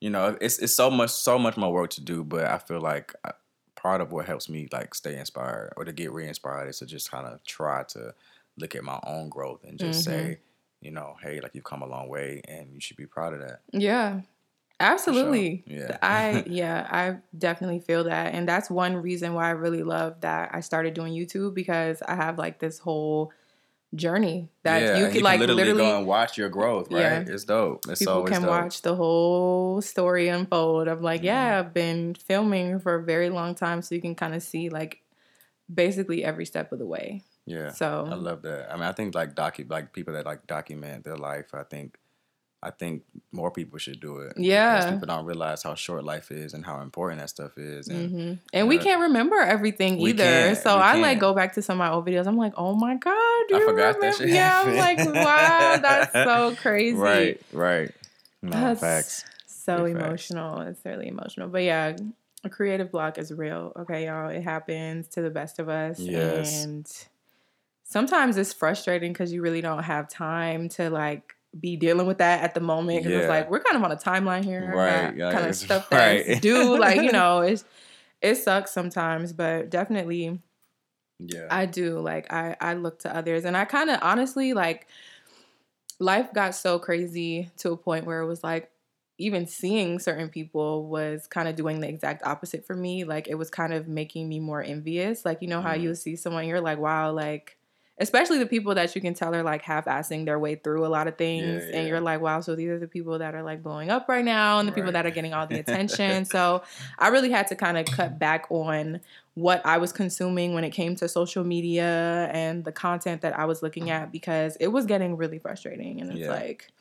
you know, it's it's so much so much more work to do, but I feel like I, part of what helps me like stay inspired or to get re-inspired is to just kind of try to look at my own growth and just say, mm-hmm. you know, hey, like you've come a long way and you should be proud of that. Yeah. Absolutely. Yeah. I <laughs> yeah, I definitely feel that. And that's one reason why I really love that I started doing YouTube because I have like this whole journey that yeah, you can like literally, literally, go and watch your growth, right? Yeah. It's dope. It's people can dope. watch the whole story unfold of like, yeah, Mhm. I've been filming for a very long time so you can kind of see like basically every step of the way. Yeah. So I love that. I mean, I think like docu like people that like document their life. I think, I think more people should do it. because Yeah. people don't realize how short life is and how important that stuff is. And hmm And we know, can't remember everything either. So I like can't. go back to some of my old videos. I'm like, oh my god, do I you forgot that remember? shit Yeah, I'm like, wow, that's <laughs> so crazy. right, right. No That's facts. So Big facts. emotional. It's really emotional. But yeah, a creative block is real. Okay, y'all. It happens to the best of us. Yes. And sometimes it's frustrating because you really don't have time to like be dealing with that at the moment. Because Yeah. it's like we're kind of on a timeline here. Right, yeah, kind of stuff <laughs> that's right. due. Like, you <laughs> know, it's it sucks sometimes, but definitely Yeah. I do. Like I I look to others and I kind of honestly like life got so crazy to a point where it was like even seeing certain people was kind of doing the exact opposite for me. Like it was kind of making me more envious. Like you know how Mhm. you see someone you're like, "Wow, like especially the people that you can tell are like half-assing their way through a lot of things Yeah, and you're like, "Wow, so these are the people that are like blowing up right now and the people that are getting all the <laughs> attention." so I really had to kind of cut back on what I was consuming when it came to social media and the content that I was looking mm. at because it was getting really frustrating. And it's Yeah. like,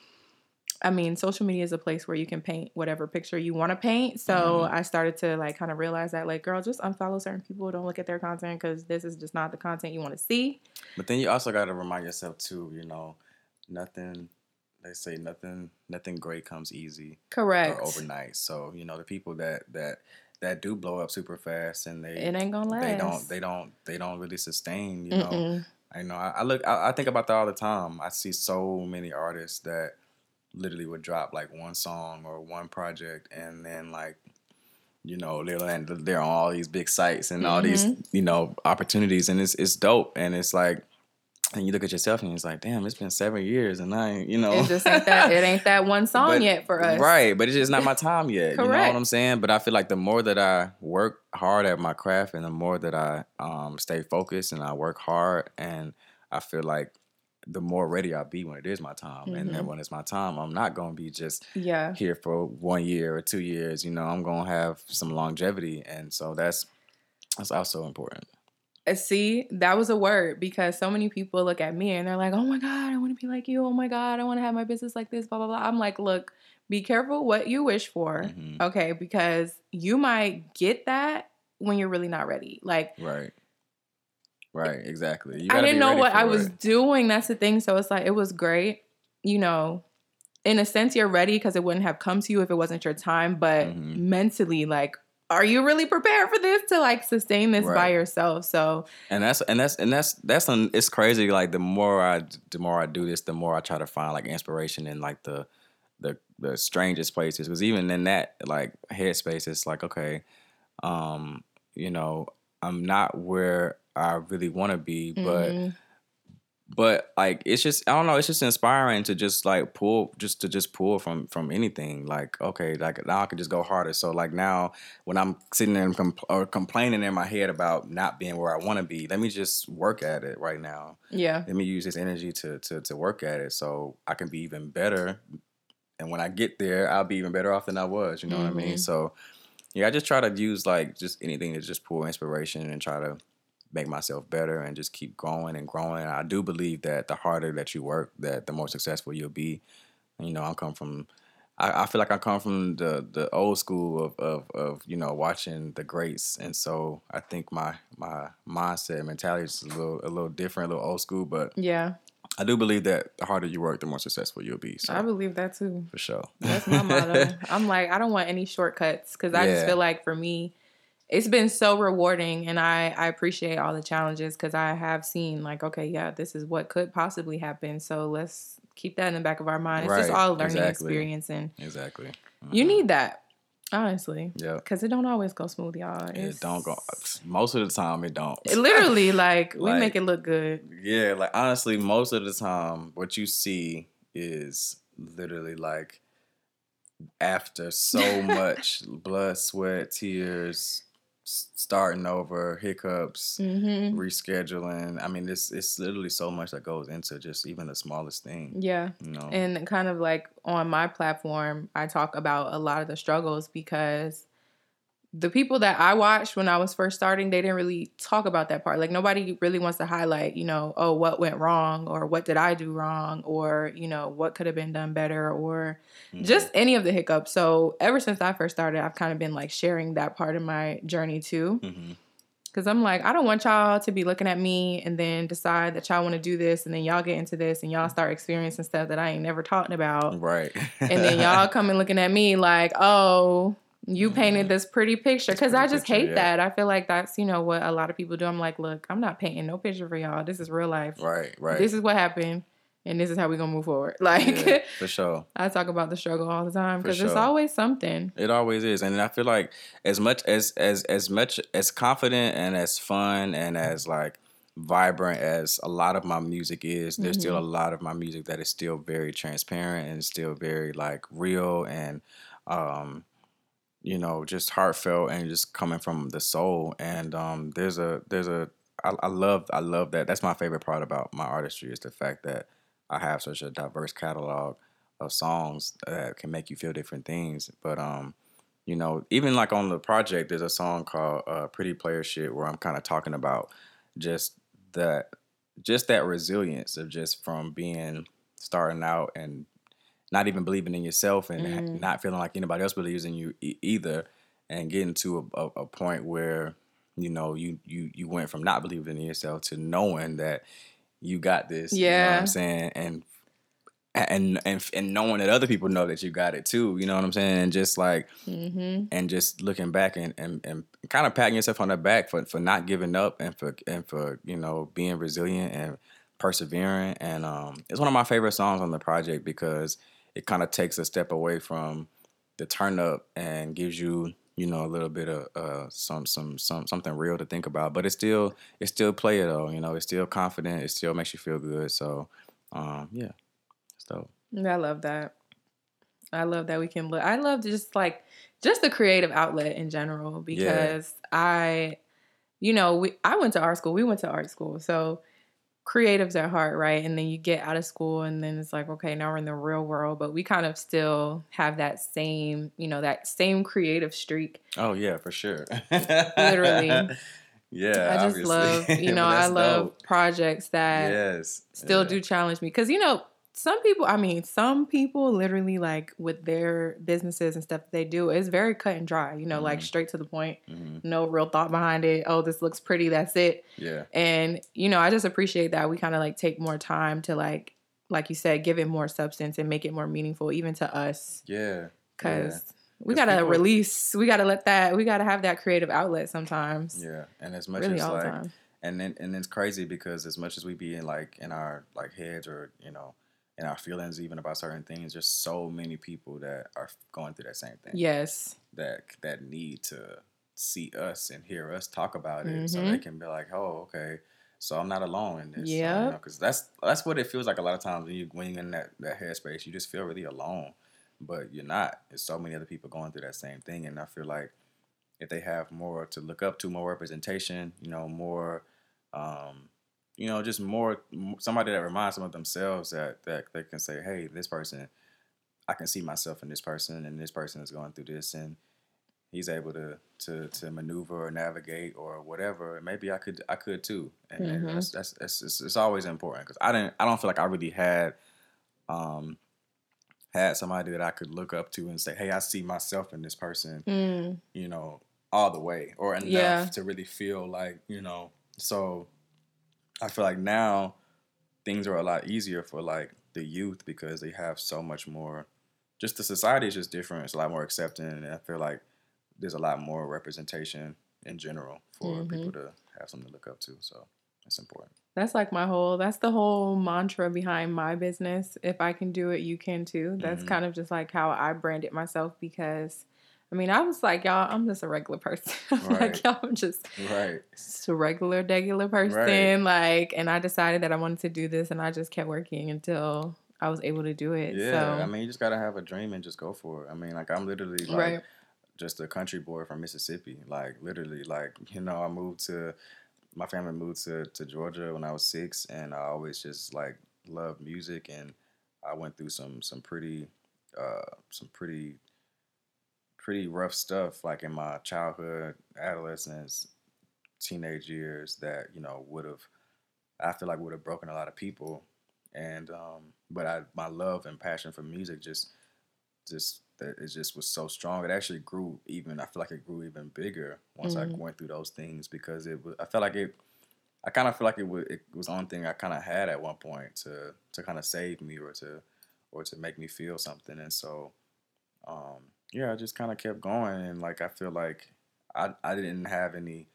I mean, social media is a place where you can paint whatever picture you want to paint. So Mhm. I started to like kind of realize that, like, girl, just unfollow certain people. Don't look at their content because this is just not the content you want to see. But then you also got to remind yourself too. You know, nothing. They say nothing. Nothing great comes easy Correct. or overnight. So you know the people that that that do blow up super fast and they It ain't gonna last. they don't they don't they don't really sustain. You know. Mm-mm. I know. I, I look. I, I think about that all the time. I see so many artists that literally would drop like one song or one project, and then like, you know, they're they're on all these big sites and all these Mm-hmm. you know opportunities, and it's it's dope. And it's like, and you look at yourself and it's like, damn, it's been seven years, and I, ain't, you know, It just ain't that. It ain't that one <laughs> song But- yet for us. Right, but it's just not my time yet. You know what I'm saying? But I feel like the more that I work hard at my craft and the more that I um, stay focused and I work hard and I feel like the more ready I'll be when it is my time. And then Mhm. when it's my time, I'm not gonna be just Yeah. here for one year or two years. You know, I'm gonna have some longevity. And so that's that's also important. Uh, See, that was a word because so many people look at me and they're like, "Oh my god, I want to be like you. Oh my god, I want to have my business like this." Blah blah blah. I'm like, look, be careful what you wish for, Mhm. okay? Because you might get that when you're really not ready. Like, Right. Right, exactly. You I didn't know what I was it. doing. That's the thing. So it's like it was great, you know. In a sense, you're ready because it wouldn't have come to you if it wasn't your time. But Mhm. mentally, like, are you really prepared for this to like sustain this by yourself? So and that's and that's and that's that's an, it's crazy like the more i the more i do this the more i try to find like inspiration in like the the the strangest places because even in that like headspace it's like okay um you know i'm not where i really want to be but mhm. but like it's just i don't know it's just inspiring to just like pull just to just pull from from anything like okay like now i can just go harder so like now when i'm sitting there and compl- or complaining in my head about not being where i want to be let me just work at it right now yeah. let me use this energy to to to work at it so i can be even better and when i get there i'll be even better off than i was you know what i mean Mhm. so yeah, I just try to use like just anything to just pull inspiration and try to make myself better and just keep growing and growing. I do believe that the harder that you work, that the more successful you'll be. You know, I come from I, I feel like I come from the the old school of, of of you know watching the greats, and so I think my my mindset mentality is a little a little different, a little old school, but yeah. I do believe that the harder you work, the more successful you'll be. So I believe that too. for sure. That's my motto. <laughs> I'm like, I don't want any shortcuts because I just feel like for me, it's been so rewarding, and I I appreciate all the challenges because I have seen like, okay, yeah, this is what could possibly happen. So let's keep that in the back of our mind. It's just all learning exactly. experience, and exactly. you Mhm. need that, honestly, Yeah. because it don't always go smooth, y'all. It don't go. Most of the time, it don't. It literally, like, we Like- make it look good. Yeah, like honestly, most of the time, what you see is literally like after so <laughs> much blood, sweat, tears, starting over, hiccups, hmm rescheduling. I mean, it's it's literally so much that goes into just even the smallest thing. Yeah. You know, And kind of like on my platform, I talk about a lot of the struggles because the people that I watched when I was first starting, they didn't really talk about that part. Like nobody really wants to highlight, you know, oh, what went wrong or what did I do wrong or, you know, what could have been done better or Mhm. just any of the hiccups. So ever since I first started, I've kind of been like sharing that part of my journey too. Mhm. Cause I'm like, I don't want y'all to be looking at me and then decide that y'all want to do this and then y'all get into this and y'all start experiencing stuff that I ain't never talking about. right, And then y'all <laughs> come and looking at me like, oh, you painted this pretty picture. Cause I just picture, hate yeah. that. I feel like that's, you know, what a lot of people do. I'm like, look, I'm not painting no picture for y'all. This is real life. right, right. This is what happened. And this is how we're gonna move forward. <laughs> Like yeah, <laughs> for sure. I talk about the struggle all the time because it's always something. It always is, and I feel like as much as as as much as confident and as fun and as like vibrant as a lot of my music is, there's still a lot of my music that is still very transparent and still very like real and um you know just heartfelt and just coming from the soul. And um there's a there's a I, I love I love that. That's my favorite part about my artistry is the fact that I have such a diverse catalog of songs that can make you feel different things. But um, you know, even like on the project, there's a song called uh, "Pretty Player Shit" where I'm kind of talking about just that, just that resilience of just from being starting out and not even believing in yourself and Mm. not feeling like anybody else believes in you e- either, and getting to a, a, a point where you know you you you went from not believing in yourself to knowing that you got this. you know what Yeah. I'm saying and and and and knowing that other people know that you got it too. You know what I'm saying? And just like Mm-hmm. and just looking back and, and, and kind of patting yourself on the back for, for not giving up and for and for you know being resilient and persevering and um, it's one of my favorite songs on the project because it kind of takes a step away from the turn up and gives you you know a little bit of uh, some some some something real to think about but it's still it's still play it though you know it's still confident it still makes you feel good so um, yeah it's dope I love that. I love that we can look. I love just like just the creative outlet in general because I, you know, we I went to art school. We went to art school, so creatives at heart, right? And then you get out of school, and then it's like, okay, now we're in the real world, but we kind of still have that same, you know, that same creative streak. Oh yeah, for sure. Literally. <laughs> Yeah, I just obviously. love, you <laughs> know, I love dope. projects that yes, still yeah. do challenge me because you know some people i mean some people literally like with their businesses and stuff they do it's very cut and dry you know like Mhm. straight to the point Mhm. no real thought behind it oh this looks pretty that's it Yeah, and you know i just appreciate that we kind of like take more time to like like you said give it more substance and make it more meaningful even to us yeah, because we gotta people- release we gotta let that we gotta have that creative outlet sometimes yeah. And as much really as like, time and then and it's crazy because as much as we be in like in our like heads or you know in our feelings even about certain things, there's so many people that are going through that same thing. yes That that need to see us and hear us talk about it, so Mhm. they can be like, oh, okay. So I'm not alone in this. Yep. Because that's that's what it feels like a lot of times when you when you're in that that headspace, you just feel really alone. But you're not. There's so many other people going through that same thing, and I feel like if they have more to look up to, more representation, you know, more, um, you know, just more somebody that reminds them of themselves that that they can say, hey, this person, I can see myself in this person, and this person is going through this, and he's able to to to maneuver or navigate or whatever, maybe I could I could too. And, and Mhm. that's, that's, that's it's, it's always important because I didn't I don't feel like I really had um had somebody that I could look up to and say, hey, I see myself in this person Mm, you know, all the way or enough Yeah. to really feel like, you know, so I feel like now things are a lot easier for like the youth because they have so much more just the society is just different. It's a lot more accepting and I feel like there's a lot more representation in general for Mhm. people to have something to look up to. So it's important. that's like my whole. That's the whole mantra behind my business. If I can do it, you can too. That's Mhm. kind of just like how I branded myself because. I mean, I was like, y'all, I'm just a regular person. <laughs> I'm Right. like, y'all, I'm just, Right. just a regular, regular person. Like, and I decided that I wanted to do this, and I just kept working until I was able to do it. Yeah. so, I mean you just gotta have a dream and just go for it. I mean like I'm literally like right. just a country boy from Mississippi. Like literally, like <laughs> you know, I moved to my family moved to to Georgia when I was six, and I always just like loved music, and I went through some some pretty uh some pretty pretty rough stuff like in my childhood, adolescence, teenage years that you know would have I feel like would have broken a lot of people, and um, but I my love and passion for music just just that it just was so strong. It actually grew even. I feel like it grew even bigger once I Mhm. went through those things because it was. I felt like it. I kind of feel like it was. It was the only thing I kind of had at one point to to kind of save me or to or to make me feel something. And so, um, yeah, I just kind of kept going. And like I feel like I I didn't have any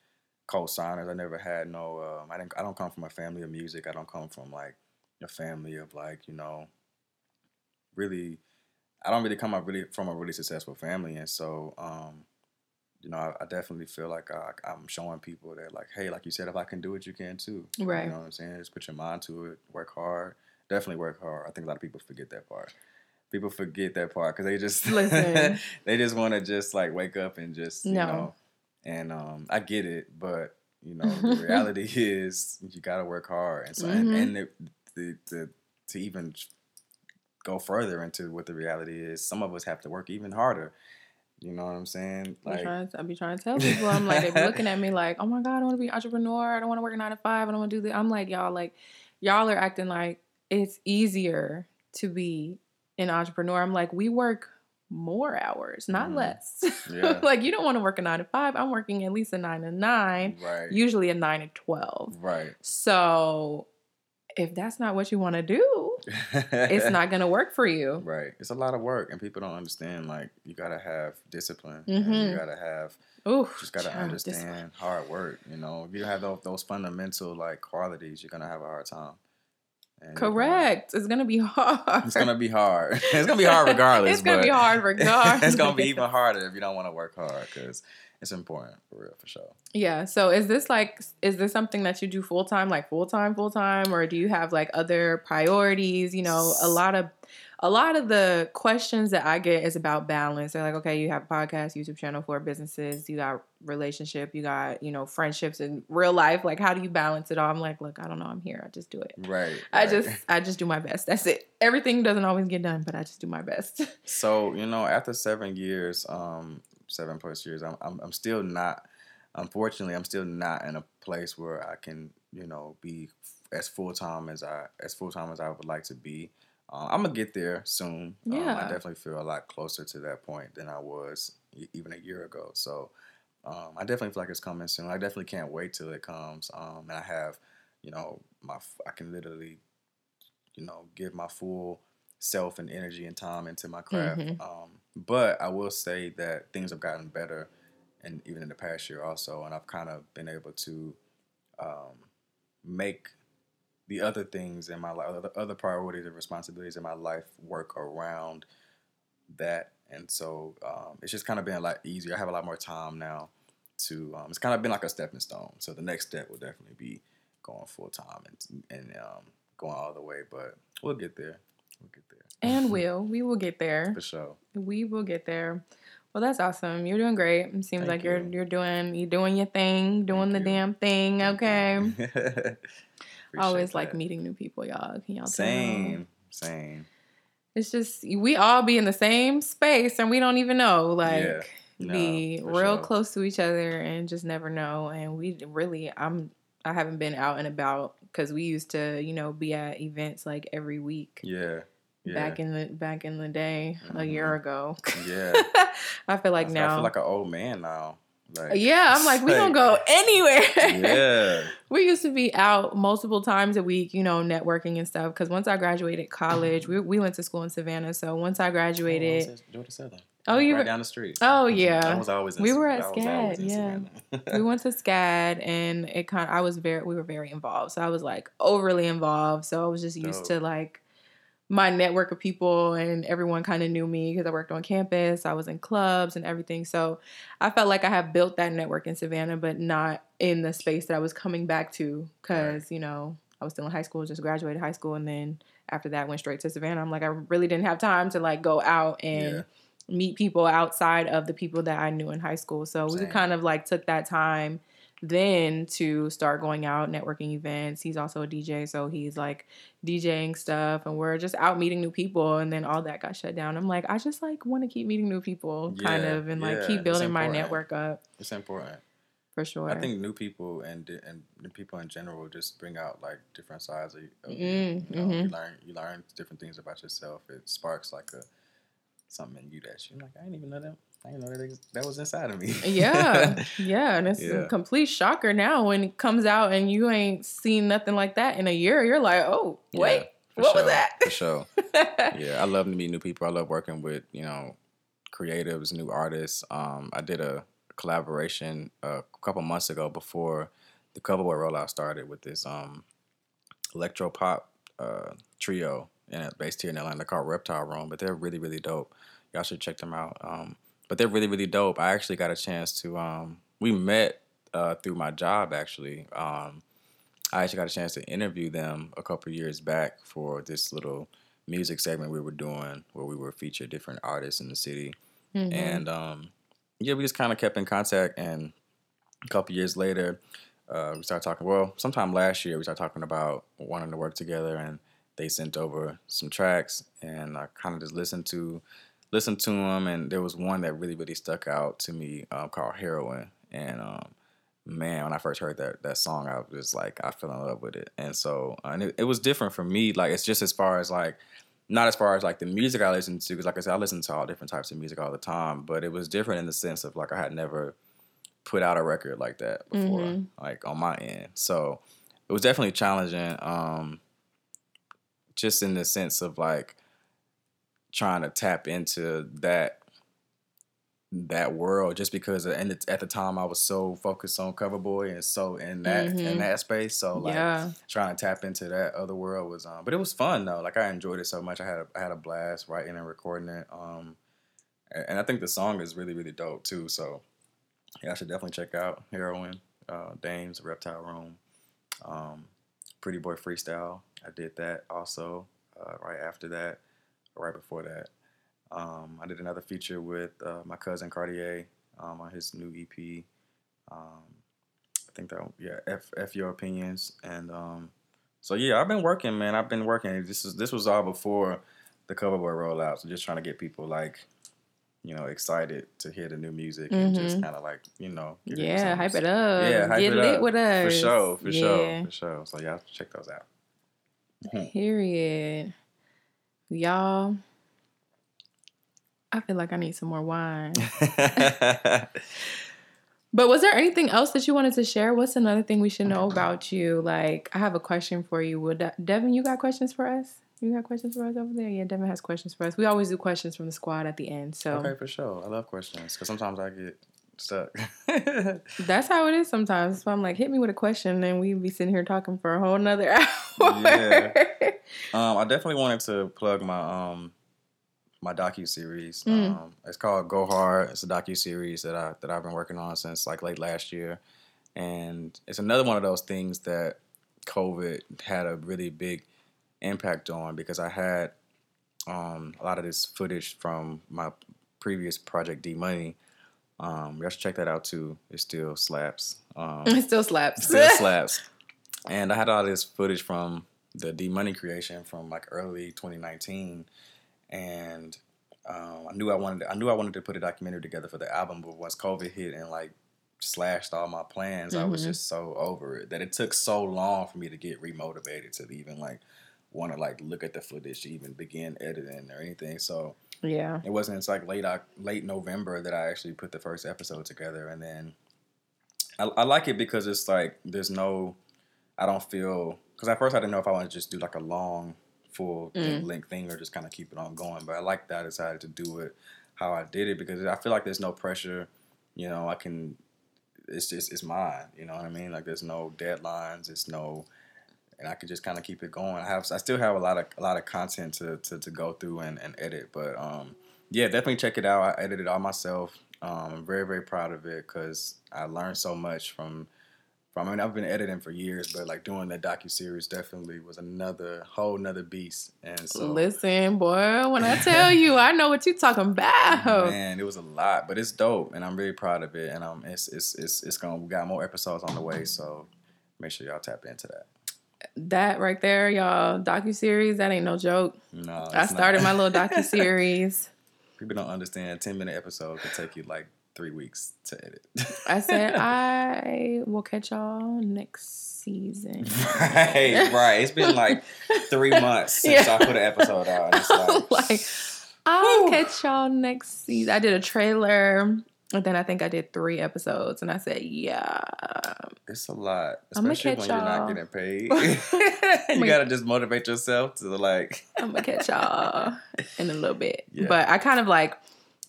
co-signers. I never had no. Um, I didn't. I don't come from a family of music. I don't come from like a family of like you know. Really, I don't really come up really from a really successful family, and so um, you know, I, I definitely feel like I, I'm showing people that like, hey, like you said, if I can do it, you can too. Right. You know what I'm saying? Just put your mind to it, work hard. Definitely work hard. I think a lot of people forget that part. People forget that part because they just Listen. <laughs> they just want to just like wake up and just you No. know. And um, I get it, but you know, the <laughs> reality is you got to work hard, and so and, Mhm. and the, the the to even go further into what the reality is, some of us have to work even harder. You know what I'm saying? I be, trying to, I be trying to tell <laughs> people, I'm like, they're looking at me like, oh my God, I want to be an entrepreneur. I don't want to work nine to five. I don't want to do this. I'm like, y'all, like, y'all are acting like it's easier to be an entrepreneur. I'm like, we work more hours, not Mhm. less. <laughs> Yeah. like, you don't want to work a nine to five. I'm working at least a nine to nine, right, usually a nine to 12. right. So if that's not what you want to do, <laughs> it's not going to work for you. right. It's a lot of work, and people don't understand. Like you gotta have discipline. Mhm. you gotta have Ooh, just gotta child, this- understand hard work. You know, if you don't have those, those fundamental like qualities, you're gonna have a hard time. And you're Correct. It's gonna be <laughs> hard. It's gonna be hard. <laughs> it's gonna be hard <laughs> regardless. it's gonna be hard regardless. it's gonna be even harder if you don't want to work hard because it's important for real, for sure. Yeah. So is this like is this something that you do full time, like full time, full time, or do you have like other priorities? You know, a lot of a lot of the questions that I get is about balance. They're like, okay, you have a podcast, YouTube channel for businesses, you got relationship, you got, you know, friendships in real life. Like, how do you balance it all? I'm like, look, I don't know, I'm here. I just do it. Right. I right. just I just do my best. That's it. Everything doesn't always get done, but I just do my best. <laughs> So you know, after seven years, um, seven plus years, I'm, I'm I'm still not. Unfortunately, I'm still not in a place where I can, you know, be as full time as I as full time as I would like to be. Uh, I'm gonna get there soon. Um, I definitely feel a lot closer to that point than I was e- even a year ago. So um, I definitely feel like it's coming soon. I definitely can't wait till it comes. Um, and I have, you know, my I can literally, you know, give my full self and energy and time into my craft. Mhm. Um, but I will say that things have gotten better, and even in the past year also, and I've kind of been able to um, make the other things in my life, other, other priorities and responsibilities in my life work around that. And so um, it's just kind of been a lot easier. I have a lot more time now to. Um, it's kind of been like a stepping stone. So the next step will definitely be going full time and and um, going all the way. But we'll get there. We'll get there. and <laughs> will. We will get there. for sure. We will get there. Well, that's awesome. You're doing great. It seems Thank like you're you. you're doing you doing your thing, doing Thank the you. damn thing. Okay. <laughs> I always like meeting new people, y'all. Can y'all? Same, same. It's just we all be in the same space and we don't even know. Like Yeah. no, be real sure. close to each other and just never know. And we really, I'm, I haven't been out and about because we used to, you know, be at events like every week. Yeah. Yeah. Back in the back in the day, mm-hmm. a year ago. Yeah, <laughs> I feel like I, now I feel like an old man now. Like, yeah, I'm like, we don't go anywhere. Yeah. <laughs> we used to be out multiple times a week, you know, networking and stuff. Because once I graduated college, we, we went to school in Savannah. So once I graduated. Oh, Southern. Oh, you right were down the street. Oh mm-hmm. yeah, I was always. we were at SCAD. Yeah, <laughs> we went to SCAD, and it kind. Of, I was very. We were very involved, so I was like overly involved. So I was just used Dope. to like my network of people and everyone kind of knew me because I worked on campus. I was in clubs and everything. So I felt like I have built that network in Savannah, but not in the space that I was coming back to because, you know, I was still in high school, just graduated high school. And then after that, went straight to Savannah. I'm like, I really didn't have time to like go out and. Yeah. Meet people outside of the people that I knew in high school. So Same. we kind of like took that time then to start going out networking events. He's also a DJ, so he's like DJing stuff, and we're just out meeting new people. And then all that got shut down. I'm like, I just like want to keep meeting new people, yeah, kind of, and like yeah, keep building my network up. It's important for sure. I think new people and and people in general just bring out like different sides of, of mm, you. You, know, mm-hmm. you learn you learn different things about yourself. It sparks like a something in you that you're like I didn't even know that I didn't know that that was inside of me. <laughs> yeah, <laughs> yeah, and it's yeah. a complete shocker now when it comes out and you ain't seen nothing like that in a year. You're like, oh, wait, yeah, what sure, was that? For sure. <laughs> yeah, I love to meet new people. I love working with you know creatives, new artists. Um, I did a collaboration a couple months ago before the Coverboy rollout started with this um, electro pop uh, trio and based here in Atlanta called Reptile Room. But they're really really dope. Y'all should check them out. Um, but they're really really dope. I actually got a chance to um, we met uh, through my job actually. Um, I actually got a chance to interview them a couple years back for this little music segment we were doing where we were featured different artists in the city, mm-hmm. and um, yeah, we just kind of kept in contact. And a couple years later, uh, we started talking. Well, sometime last year, we started talking about wanting to work together, and they sent over some tracks, and I kind of just listened to listened to them, and there was one that really, really stuck out to me um, called Heroin. And um, man, when I first heard that that song, I was like, I fell in love with it. And so, uh, and it, it, was different for me. Like, it's just as far as like, not as far as like the music I listened to, because like I said, I listen to all different types of music all the time. But it was different in the sense of like I had never put out a record like that before, mm-hmm. like on my end. So it was definitely challenging. Um, just in the sense of like trying to tap into that that world just because and at the time I was so focused on Coverboy and so in that mm-hmm. in that space. So like yeah. trying to tap into that other world was um but it was fun though. Like I enjoyed it so much. I had a, I had a blast writing and recording it um and, and I think the song is really really dope too. So yeah I should definitely check out Heroin uh Damez Reptile Room. Um Pretty Boy Freestyle I did that also uh, right after that right before that. Um, I did another feature with uh, my cousin Cartier um, on his new EP. Um, I think that yeah, F, F your opinions, and um, so yeah, I've been working, man. I've been working. This is this was all before the Coverboy rollout, so just trying to get people like you know, excited to hear the new music mm-hmm. and just mm-hmm. kind of like, you know, yeah, hype it up. Yeah, hype get it lit up. with us. For sure, for yeah. sure, for sure. So yeah, check those out. <laughs> Period. Y'all, I feel like I need some more wine. <laughs> but was there anything else that you wanted to share? What's another thing we should know about you? Like, I have a question for you. Would Devin, you got questions for us? You got questions for us over there? Yeah, Devin has questions for us. We always do questions from the squad at the end. So okay, for sure. I love questions because sometimes I get stuck. <laughs> That's how it is sometimes. So I'm like, hit me with a question, and we'd be sitting here talking for a whole nother <laughs> hour. yeah. Um, I definitely wanted to plug my um my docu series. Mm. Um, it's called Go Hard. It's a docu series that I that I've been working on since like late last year, and it's another one of those things that COVID had a really big impact on because I had um, a lot of this footage from my previous project D Money um, you should check that out too. It still slaps. Um, it still slaps. Still <laughs> slaps. And I had all this footage from the D Money creation from like early 2019, and um, I knew I wanted to, I knew I wanted to put a documentary together for the album, but once COVID hit and like slashed all my plans, I was Mhm. just so over it that it took so long for me to get remotivated to even like want to like look at the footage to even begin editing or anything. So Yeah. it wasn't it's like late late November that I actually put the first episode together, and then I, I like it because it's like there's no I don't feel because at first I didn't know if I want to just do like a long full Mm. length thing or just kind of keep it on going, but I like that I decided to do it how I did it because I feel like there's no pressure. You know, I can. It's just it's mine. You know what I mean? Like there's no deadlines. It's no and I could just kind of keep it going. I have, I still have a lot of a lot of content to to, to go through and, and edit, but um, yeah, definitely check it out. I edited it all myself. Um, I'm very very proud of it because I learned so much from from. I mean, I've been editing for years, but like doing the docu series definitely was another whole nother beast. And so, Listen, boy, when I tell you, I know what you're talking about. man, it was a lot, but it's dope, and I'm really proud of it. And um, it's it's it's it's gonna we got more episodes on the way, so make sure y'all tap into that. That right there, y'all, docu series. That ain't no joke. No, I it's not. started my little <laughs> docu series. People don't understand. A ten minute episode could take you like three weeks to edit. I said <laughs> I will catch y'all next season. right, right. It's been like <laughs> three months since Yeah. I put an episode out. It's like, like I'll Whew. catch y'all next season. I did a trailer, and then I think I did three episodes, and I said, yeah. it's a lot, especially when catch you're not getting paid. <laughs> you gotta just motivate yourself to like. I'm gonna catch y'all in a little bit. <laughs> Yeah. But I kind of like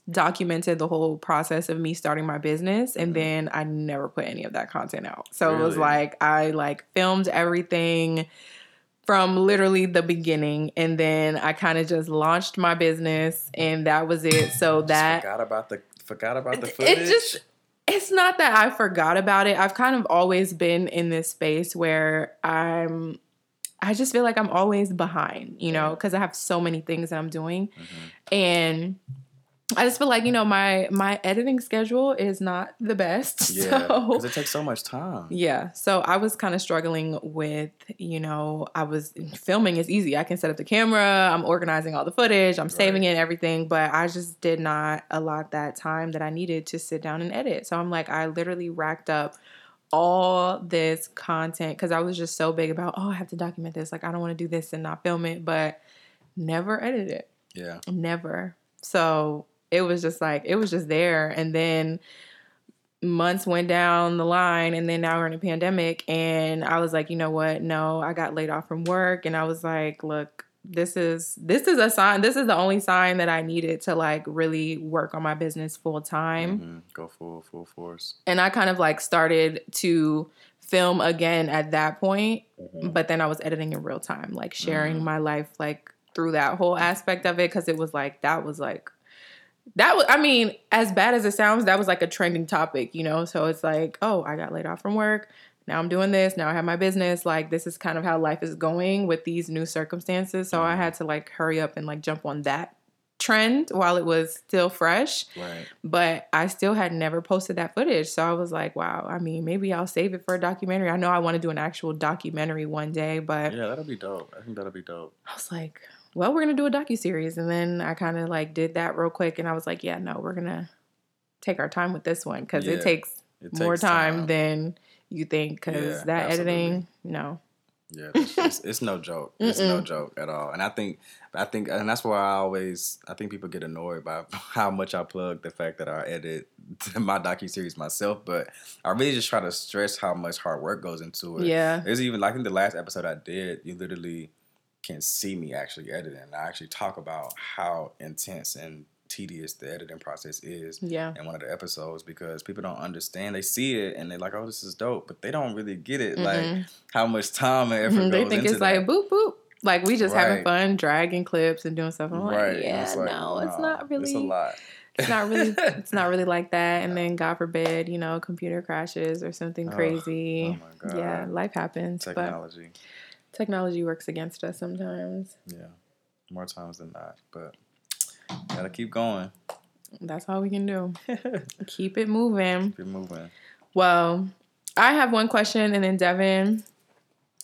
documented the whole process of me starting my business and Mhm. then I never put any of that content out. So it was like I like filmed everything from literally the beginning and then I kind of just launched my business and that was it. So that forgot about the forgot about the footage. it just- it's not that I forgot about it. I've kind of always been in this space where I'm I just feel like I'm always behind, you know, because I have so many things that I'm doing. Mhm. And I just feel like, you know, my my editing schedule is not the best. <laughs> Yeah, So because it takes so much time. yeah. So I was kind of struggling with, you know, I was filming is easy. I can set up the camera, I'm organizing all the footage, I'm saving Right. it and everything, but I just did not allot that time that I needed to sit down and edit. So I'm like, I literally racked up all this content because I was just so big about, oh, I have to document this. Like, I don't want to do this and not film it, but never edit it Yeah, never so it was just like it was just there and then months went down the line and then now we're in a pandemic and i was like you know what no i got laid off from work and i was like look this is this is a sign this is the only sign that i needed to like really work on my business full time Mhm. go full full force. and i kind of like started to film again at that point Mhm. but then I was editing in real time, like sharing Mhm. my life like through that whole aspect of it because it was like that was like that was I mean, as bad as it sounds, that was like a trending topic, you know? So it's like, oh, I got laid off from work. Now I'm doing this. Now I have my business. Like this is kind of how life is going with these new circumstances. So I Mhm. had to like hurry up and like jump on that trend while it was still fresh Right. but I still had never posted that footage. So I was like, wow, I mean, maybe I'll save it for a documentary. I know I want to do an actual documentary one day, but Yeah, that'll be dope. I think that'll be dope. I was like, well, we're going to do a docu series and then I kind of like did that real quick and I was like, yeah, no, we're going to take our time with this one cuz Yeah, it takes It more takes time, than you think cuz Yeah, that absolutely. editing, no. Yeah, it's, it's, it's no joke. It's no joke at all. And I think, I think, and that's why I always, I think people get annoyed by <laughs> how much I plug the fact that I edit <laughs> my docu series myself. But I really just try to stress how much hard work goes into it. Yeah. There's even, like, in the last episode I did, you literally can see me actually editing. I actually talk about how intense and tedious the editing process is Yeah. in one of the episodes because people don't understand. They see it and they're like, "Oh, this is dope," but they don't really get it. Like Mhm. how much time and effort Mhm. They think it's that. like boop boop. Like we just having fun dragging clips and doing stuff. I'm like, right? Yeah, it's like, no, it's not really. It's a lot. it's not really it's not really like <laughs> that and then god forbid you know computer crashes or something crazy oh my god. yeah life happens but Technology. Technology works against us sometimes Yeah. More times than not, but gotta keep going. that's all we can do <laughs> keep it moving. keep it moving well i have one question and then devin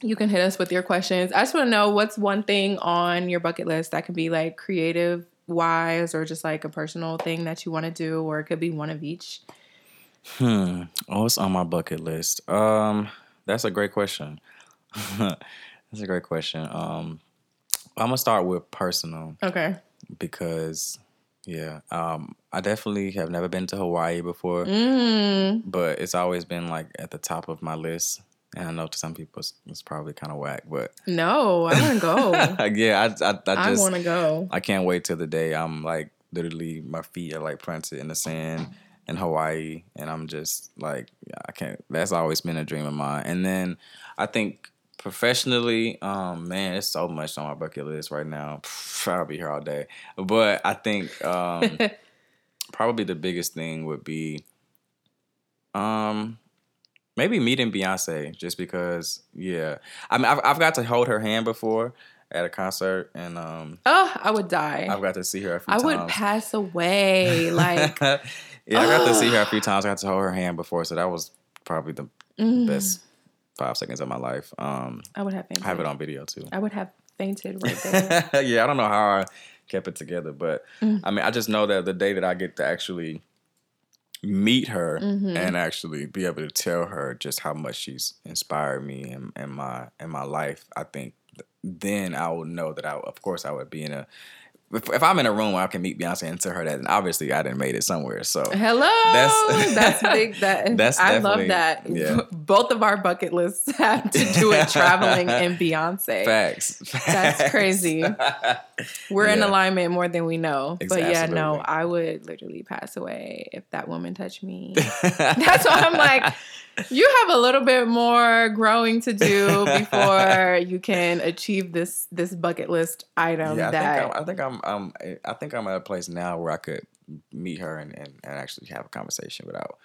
you can hit us with your questions i just want to know what's one thing on your bucket list that can be like creative wise or just like a personal thing that you want to do, or it could be one of each? Hmm. Oh, it's on my bucket list. Um, that's a great question. <laughs> that's a great question. Um, I'm gonna start with personal Okay. because, yeah, um, I definitely have never been to Hawaii before, Mm. but it's always been like at the top of my list. And I know to some people it's, it's probably kind of whack, but No, I want to go. <laughs> yeah, I, I, I I just want to go. I can't wait till the day I'm like literally my feet are like planted in the sand in Hawaii, and I'm just like I can't. That's always been a dream of mine. And then I think professionally, um, man, it's so much on my bucket list right now. <sighs> I'll be here all day, but I think um, <laughs> probably the biggest thing would be um maybe meeting Beyonce just because yeah I mean I've, I've got to hold her hand before at a concert and um Oh, I would die. I've got to see her a few I times. would pass away. Like, <laughs> yeah, I got to see her a few times. I got to hold her hand before, so that was probably the mm, best five seconds of my life. Um, I would have fainted. I have it on video too. I would have fainted right <laughs> there. yeah, I don't know how I kept it together, but Mm. I mean, I just know that the day that I get to actually meet her Mhm. and actually be able to tell her just how much she's inspired me in, in my in my life, I think then I will know that I, of course, I would be in a. If, if I'm in a room where I can meet Beyonce and tell her that, then obviously I didn't made it somewhere. So Hello. That's- <laughs> That's, big. That That's I love that. yeah. <laughs> Both of our bucket lists <laughs> have to do with traveling and Beyonce. facts. That's crazy. We're in alignment more than we know. Ex- but yeah, no. I would literally pass away if that woman touched me. That's why I'm like, you have a little bit more growing to do before you can achieve this this bucket list item yeah, I that think I'm, I think I'm, I'm I think I'm at a place now where I could meet her and, and, and actually have a conversation without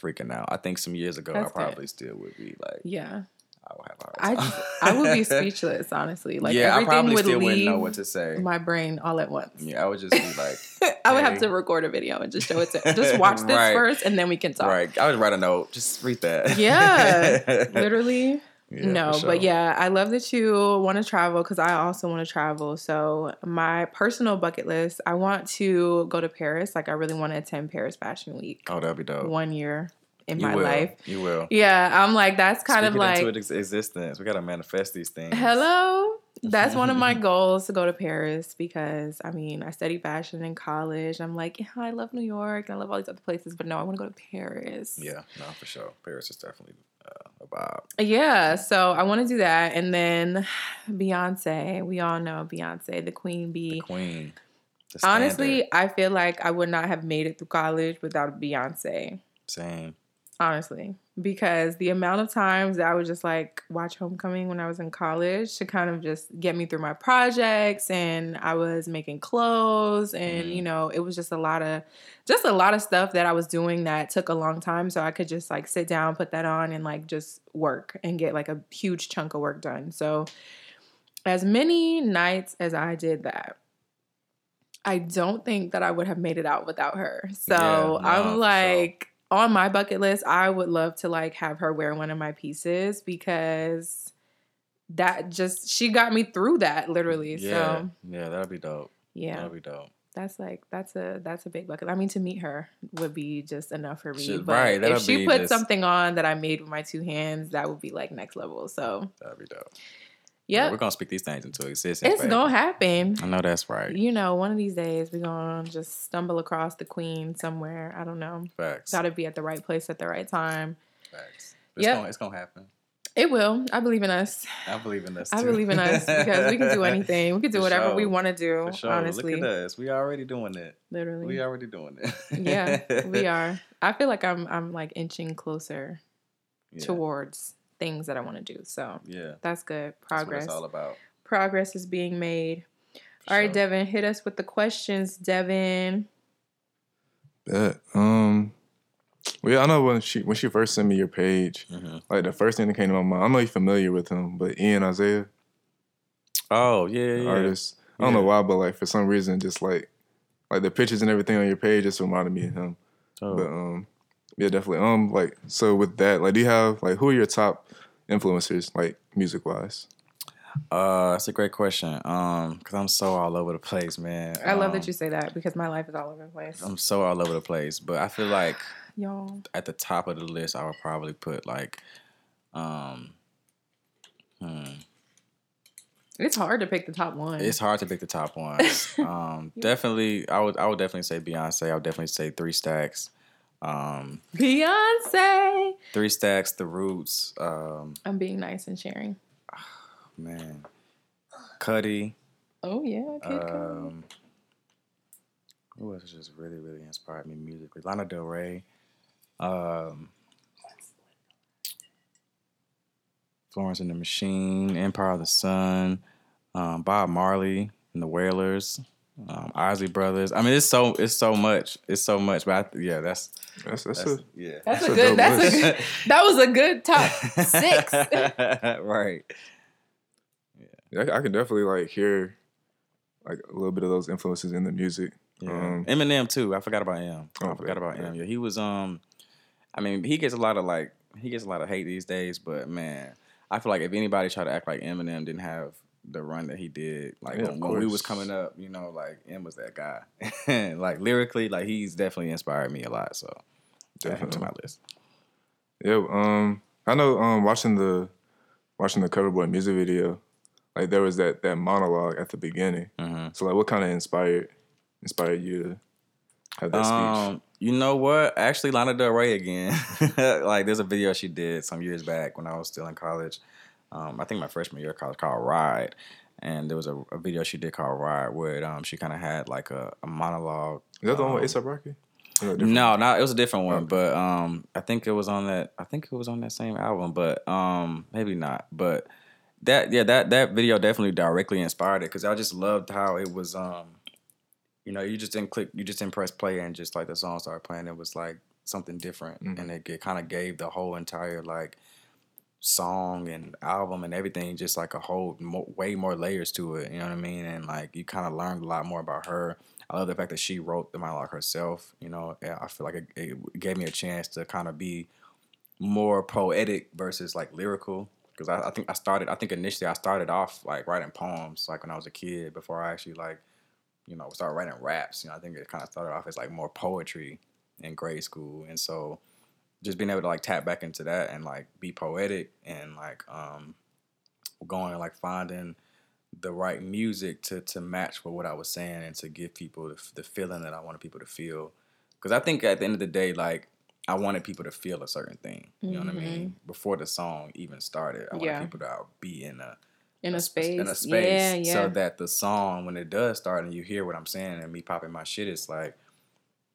freaking out. I think some years ago That's I good. probably still would be like yeah. I would have I hard time. just, I would be <laughs> speechless, honestly. Like yeah, I probably would still wouldn't know what to say. my brain all at once. yeah, I would just be like, <laughs> I would have to record a video and just show it to just <laughs> watch this Right. first and then we can talk. right. I would write a note. Just read that. Yeah, Literally. Yeah, no, sure. but yeah, I love that you want to travel because I also want to travel. So my personal bucket list, I want to go to Paris. Like I really want to attend Paris Fashion Week Oh, that'd be dope. one year in you my will. life. You will. Yeah, I'm like that's kind Speak of it into like its existence. We gotta manifest these things. hello. That's one of my <laughs> goals to go to Paris because I mean I studied fashion in college. I'm like yeah, I love New York and I love all these other places, but no, I want to go to Paris. Yeah, no, for sure. Paris is definitely a vibe. Yeah, so I want to do that, and then Beyonce. We all know Beyonce, the queen bee. The queen. the Honestly. I feel like I would not have made it through college without Beyonce. same. Honestly, because the amount of times that I would just like watch Homecoming when I was in college to kind of just get me through my projects, and I was making clothes, and Mhm. you know, it was just a lot of, just a lot of stuff that I was doing that took a long time, so I could just like sit down, put that on, and like just work and get like a huge chunk of work done. So, as many nights as I did that. I don't think that I would have made it out without her. So Yeah, no, I'm like on my bucket list, I would love to like have her wear one of my pieces because that just she got me through that literally. Yeah, So yeah, that'd be dope. yeah, That'd be dope. that's like that's a that's a big bucket. I mean, to meet her would be just enough for me. Should- but right, if she put something on that I made with my two hands, that would be like next level. So That'd be dope. Yeah, we're gonna speak these things into existence. it's baby. gonna happen. I know that's right. You know, one of these days we're gonna just stumble across the queen somewhere. I don't know. Facts. Gotta be at the right place at the right time. Facts. It's, Yep. gonna, it's gonna happen. It will. I believe in us. I believe in us. I believe in us because we can do <laughs> anything. We can do For whatever sure. we want to do. Sure. Honestly, Look at us. We already doing it. literally. We already doing it. yeah, we <laughs> are. I feel like I'm. I'm like inching closer Yeah. towards things that I want to do. So Yeah. that's good. That's what Progress. it's all about. Progress is being made. For All right, sure. Devin, hit us with the questions, Devin. Bet. Um. Well, yeah, I know when she when she first sent me your page, Mhm. like the first thing that came to my mind. I'm you're familiar with him, but Ian Isaiah, Oh yeah, yeah. artist. I don't know why, but like for some reason, just like like the pictures and everything on your page just reminded me of him. Oh. But um, yeah, definitely. Um, like so with that, like, do you have like who are your top influencers, like music wise? Uh, that's a great question. Um, because I'm so all over the place, man. I love Um, that you say that because my life is all over the place. I'm so all over the place, but I feel like <sighs> Y'all. at the top of the list, I would probably put like, um, hmm, It's hard to pick the top one. it's hard to pick the top <laughs> ones. um, definitely, I would I would definitely say Beyonce. I would definitely say Three Stacks. Um, Beyonce. Three Stacks, The Roots. Um, I'm being nice and sharing. <sighs> man, Cudi. Oh yeah, Kid. Um, who else just really, really inspired me musically? Lana Del Rey. Um, Florence and the Machine, Empire of the Sun, um, Bob Marley and the Wailers, um, Isley Brothers. I mean, it's so it's so much. It's so much. But I, yeah, that's That's that's, that's a yeah. That's, That's a a good. dope That's a good. That was a good top six. <laughs> <laughs> right. I, I can definitely like hear like a little bit of those influences in the music. Yeah. Um, Eminem too. I forgot about him. I Oh, forgot yeah, about yeah. him. Yeah, he was um I mean, he gets a lot of like he gets a lot of hate these days, but man, I feel like if anybody tried to act like Eminem didn't have the run that he did, like Yeah, when, when we was coming up, you know, like M was that guy. <laughs> like lyrically, like he's definitely inspired me a lot. So him to my list. Yeah, um, I know. Um, watching the watching the Coverboy music video, like there was that that monologue at the beginning. hmm So like, what kind of inspired inspired you to have that speech? Um, you know what? Actually, Lana Del Rey again. <laughs> like, there's a video she did some years back when I was still in college. Um, I think my freshman year college called Ride, and there was a, a video she did called Ride where um, she kind of had like a, a monologue. Is that the one um, with ASAP Rocky? Or a different No, no, it was a different one, Okay. but um, I think it was on that. I think it was on that same album, but um, maybe not. But that, yeah, that that video definitely directly inspired it because I just loved how it was. Um, you know, you just didn't click, you just didn't press play, and just like the song started playing, it was like something different, Mhm. and it, it kind of gave the whole entire like song and album and everything just like a whole mo- way more layers to it. You know what I mean? And like you kind of learned a lot more about her. I love the fact that she wrote the monologue herself. You know, I feel like it, it gave me a chance to kind of be more poetic versus like lyrical. Because I, I think I started, I think initially I started off like writing poems like when I was a kid before I actually like, you know, started writing raps. You know, I think it kind of started off as like more poetry in grade school. And so just being able to like tap back into that and like be poetic and like um going and like finding the right music to to match with what I was saying and to give people the, the feeling that I wanted people to feel. Because I think at the end of the day, like I wanted people to feel a certain thing. You know what I mean? Before the song even started, I wanted Yeah. people to be in a in a space. in a space Yeah, yeah. so that the song when it does start and you hear what I'm saying and me popping my shit, it's like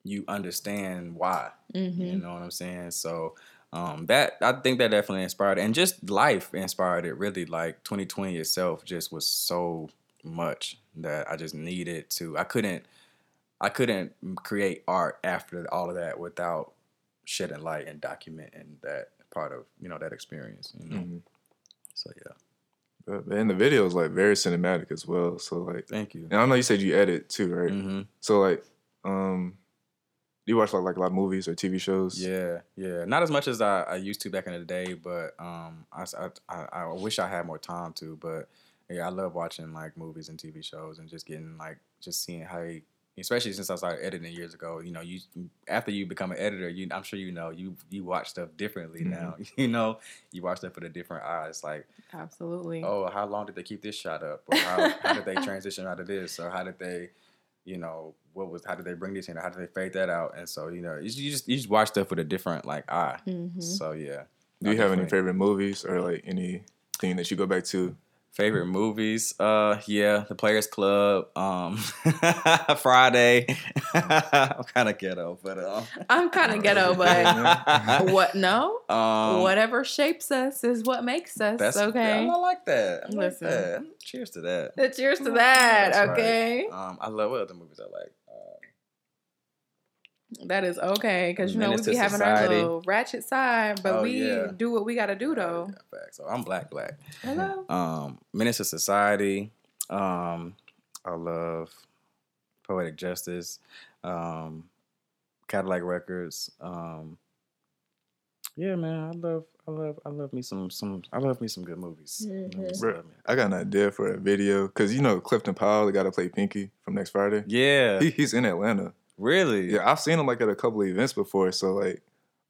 you understand why. mm-hmm. You know what I'm saying? So um, that I think that definitely inspired, and just life inspired it. Really, like 2020 itself just was so much that I just needed to. I couldn't, I couldn't create art after all of that without shedding light and documenting that part of you know that experience. You know? Mhm. So yeah, and the video is like very cinematic as well. So like, thank you. and I know you said you edit too, right? hmm So like, um, do you watch like like a lot of movies or TV shows? Yeah, yeah. Not as much as I, I used to back in the day, but um, I, s- I, I- I wish I had more time to. But yeah, I love watching like movies and TV shows and just getting like just seeing how, you, especially since I started editing years ago. You know, you after you become an editor, you I'm sure you know you you watch stuff differently Mhm. now. <laughs> You know, you watch stuff with a different eyes. Like, Absolutely. oh, how long did they keep this shot up? Or how, how did they <laughs> transition out of this? Or how did they, you know, what was how did they bring this in? How did they fade that out? And so you know, you, you just you just watch stuff with a different like eye. hmm So yeah. Do you have any favorite movies or like anything that you go back to? favorite movies? Uh, yeah, The Players Club, um, <laughs> Friday. <laughs> I'm kind of ghetto, but um, I'm kind of ghetto, <laughs> but what? No. um, Whatever shapes us is what makes us. That's okay. I like that. I like Listen. that. Cheers to that. Cheers to that. That's right. okay. Um, I love what other movies I like. That is okay because you know we be to having our little ratchet side, but Oh, we yeah. do what we got to do though. yeah. So I'm black, black. Hello. Um, Menace to Society. Um, I love Poetic Justice. Um, Cadillac Records. Um, Yeah, man, I love, I love, I love me some, some, I love me some good movies. Movies Bro. I got an idea for a video because you know Clifton Powell, the guy to play Pinky from next Friday. Yeah, He, he's in Atlanta. Really. Yeah, I've seen him like at a couple of events before. So like,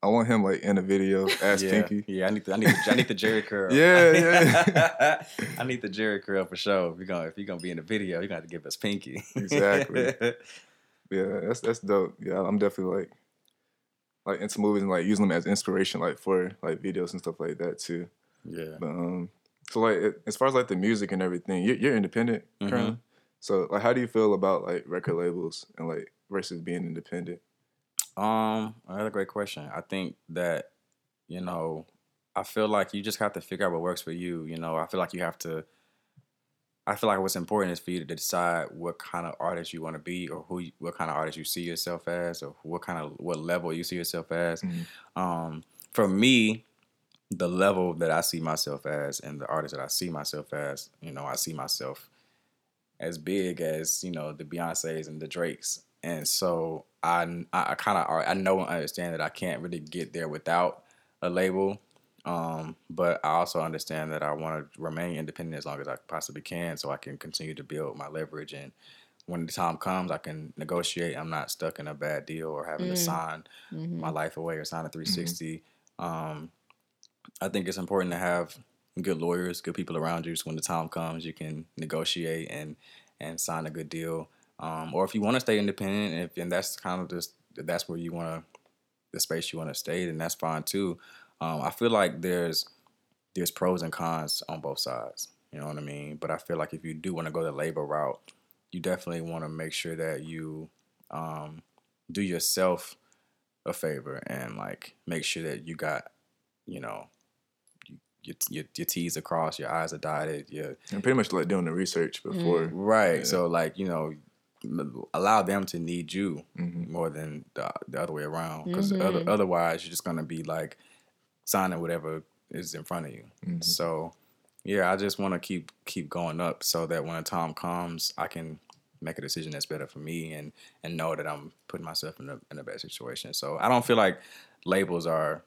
I want him like in a video <laughs> as yeah, Pinky. yeah. I need, the, I need, the, I need the Jheri curl. <laughs> Yeah, yeah. <laughs> I need the Jheri curl for sure. If you're gonna, if you're gonna be in the video, you're gonna have to give us Pinky. Exactly. Yeah, that's that's dope. Yeah, I'm definitely like like into movies and like using them as inspiration, like for like videos and stuff like that too. yeah. But um, so like it- as far as like the music and everything, you're, you're independent Mhm. currently. So like, how do you feel about like record labels and like versus being independent? Um, another great question. I think that, you know, I feel like you just have to figure out what works for you. You know, I feel like you have to. I feel like what's important is for you to decide what kind of artist you want to be, or who, you, what kind of artist you see yourself as, or what kind of what level you see yourself as. Mhm. Um, for me, the level that I see myself as, and the artist that I see myself as, you know, I see myself as big as you know the Beyonces and the Drakes, and so I I, kind of I know and understand that I can't really get there without a label, um, but I also understand that I want to remain independent as long as I possibly can, so I can continue to build my leverage and. When the time comes, I can negotiate. I'm not stuck in a bad deal or having to Mm. sign Mhm. my life away or sign a 360. Um, I think it's important to have good lawyers, good people around you, so when the time comes, you can negotiate and and sign a good deal. Um, or if you want to stay independent, if and that's kind of just that's where you want to the space you want to stay, then that's fine too. Um, I feel like there's there's pros and cons on both sides. You know what I mean? But I feel like if you do want to go the labor route, you definitely want to make sure that you um, do yourself a favor and like make sure that you got, you know, your, your, your T's are crossed, your I's are dotted, your And pretty much like doing the research before. right. Yeah. So like you know, m- allow them to need you Mhm. more than the, the other way around because Mhm. other, otherwise you're just gonna be like signing whatever is in front of you. Mhm. So yeah, I just want to keep keep going up so that when the time comes, I can make a decision that's better for me and and know that I'm putting myself in a in a bad situation. So I don't feel like labels are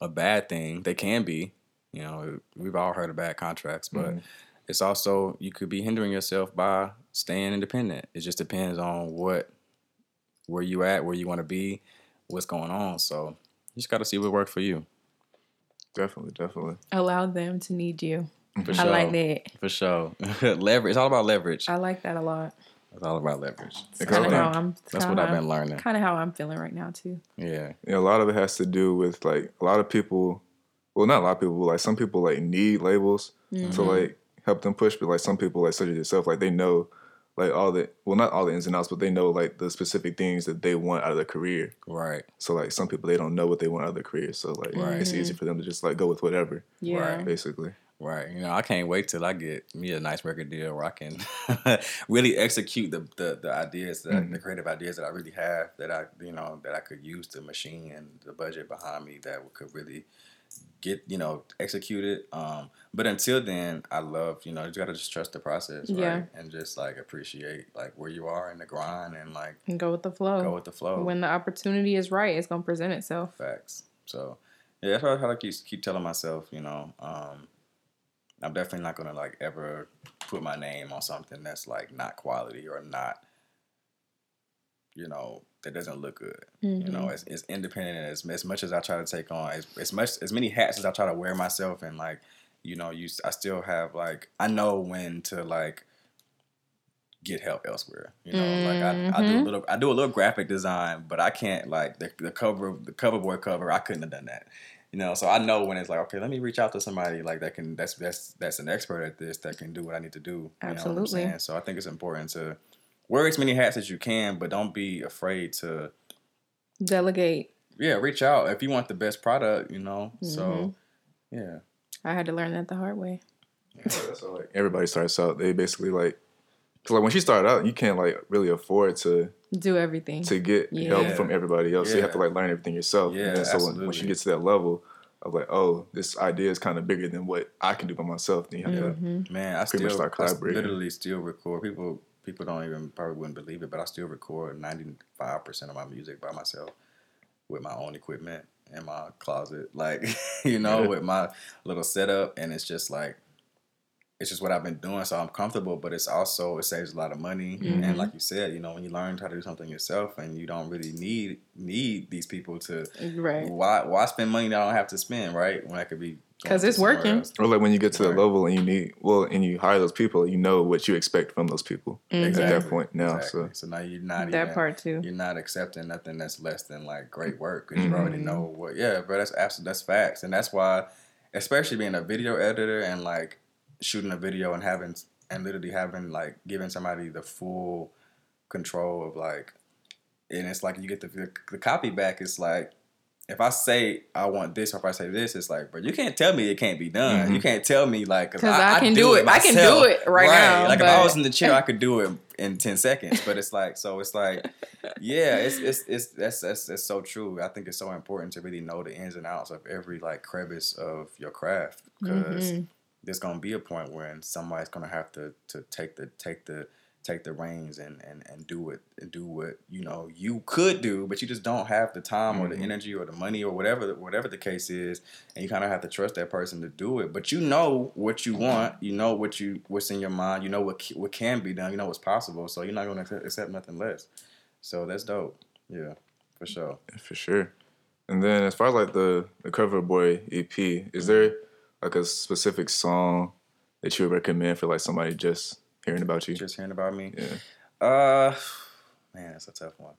a bad thing. They can be. You know, we've all heard of bad contracts, but Mhm. it's also you could be hindering yourself by staying independent. It just depends on what where you at, where you want to be, what's going on. So you just got to see what works for you. Definitely, definitely. Allow them to need you. For I like that. For sure. <laughs> leverage. It's all about leverage. I like that a lot. It's all about leverage. It's Because kind of I how think I'm. That's what I've been learning. Kind of how I'm feeling right now too. Yeah. Yeah, a lot of it has to do with like a lot of people. Well, not a lot of people, but like some people like need labels Mm-hmm. to like help them push. But like some people, like such as yourself, like they know like all the well, not all the ins and outs, but they know like the specific things that they want out of their career. Right. So like some people they don't know what they want out of their career. So like Right. it's easy for them to just like go with whatever, Yeah. Right. basically. Right. You know, I can't wait till I get me a nice record deal where I can <laughs> really execute the, the, the ideas that Mhm. the creative ideas that I really have that I you know that I could use the machine and the budget behind me that could really get you know executed. Um, but until then, I love you know you gotta just trust the process, right? Yeah. And just like appreciate like where you are in the grind and like And go with the flow. go with the flow. When the opportunity is right, it's gonna present itself. Facts. So yeah, that's what I keep keep telling myself. You know, um, I'm definitely not gonna like ever put my name on something that's like not quality or not, you know, that doesn't look good. You know, Mhm. as, as independent and as as much as I try to take on as, as much as many hats as I try to wear myself and like, you know, you I still have like I know when to like get help elsewhere. You know, like I, I do a Mhm. little I do a little graphic design, but I can't like the, the cover the cover boy cover. I couldn't have done that. You know, so I know when it's like, okay, let me reach out to somebody like that can that's that's that's an expert at this that can do what I need to do. You know what I'm Absolutely. saying? So I think it's important to wear as many hats as you can, but don't be afraid to Delegate. yeah, reach out if you want the best product, you know. Mhm. So yeah. I had to learn that the hard way. So like everybody starts out, they basically like, cause like when she started out, you can't like really afford to Do everything. to get Yeah. help from everybody else. So you have to like learn everything yourself. Yeah, and so when, when absolutely. she gets to that level of like, oh, this idea is kind of bigger than what I can do by myself, then you have to Mhm. Man, I Pretty still much start I collaborating. literally still record. People people don't even probably wouldn't believe it, but I still record ninety five percent of my music by myself with my own equipment in my closet, <laughs> like you know, with my little setup, and it's just like it's just what I've been doing, so I'm comfortable. But it's also it saves a lot of money, Mhm. and like you said, you know, when you learn how to do something yourself, and you don't really need need these people to Right. why why spend money that I don't have to spend, right? When I could be going 'Cause to it's working. Or like when you get to the level and you need well, and you hire those people, you know what you expect from those people Mhm. at that point now. Exactly. So So now you're not That even, part too. You're not accepting nothing that's less than like great work because you already Mhm. know what. Yeah, but that's absolutely that's facts, and that's why, especially being a video editor and like shooting a video and having and literally having like giving somebody the full control of like, and it's like you get the the, the copy back. It's like. If I say I want this, or if I say this, it's like, bro, you can't tell me it can't be done. Mhm. You can't tell me like, 'Cause I can do it. I can do it right now, Like if I was in the chair, I could do it <laughs> in ten seconds. But it's like, so it's like, yeah, it's it's it's that's that's that's so true. I think it's so important to really know the ins and outs of every like crevice of your craft because Mhm. there's gonna be a point when somebody's gonna have to to take the take the take the reins and and and do it and do what you know you could do, but you just don't have the time or the Mhm. energy or the money or whatever whatever the case is, and you kind of have to trust that person to do it. But you know what you want, you know what you what's in your mind, you know what what can be done, you know what's possible, so you're not gonna accept- accept nothing less. So that's dope. Yeah, for sure. for sure. And then as far as like the the Cover Boy EP, is there like a specific song that you would recommend for like somebody just hearing about you? Just hearing about me. Yeah, Uh, man, that's a tough one.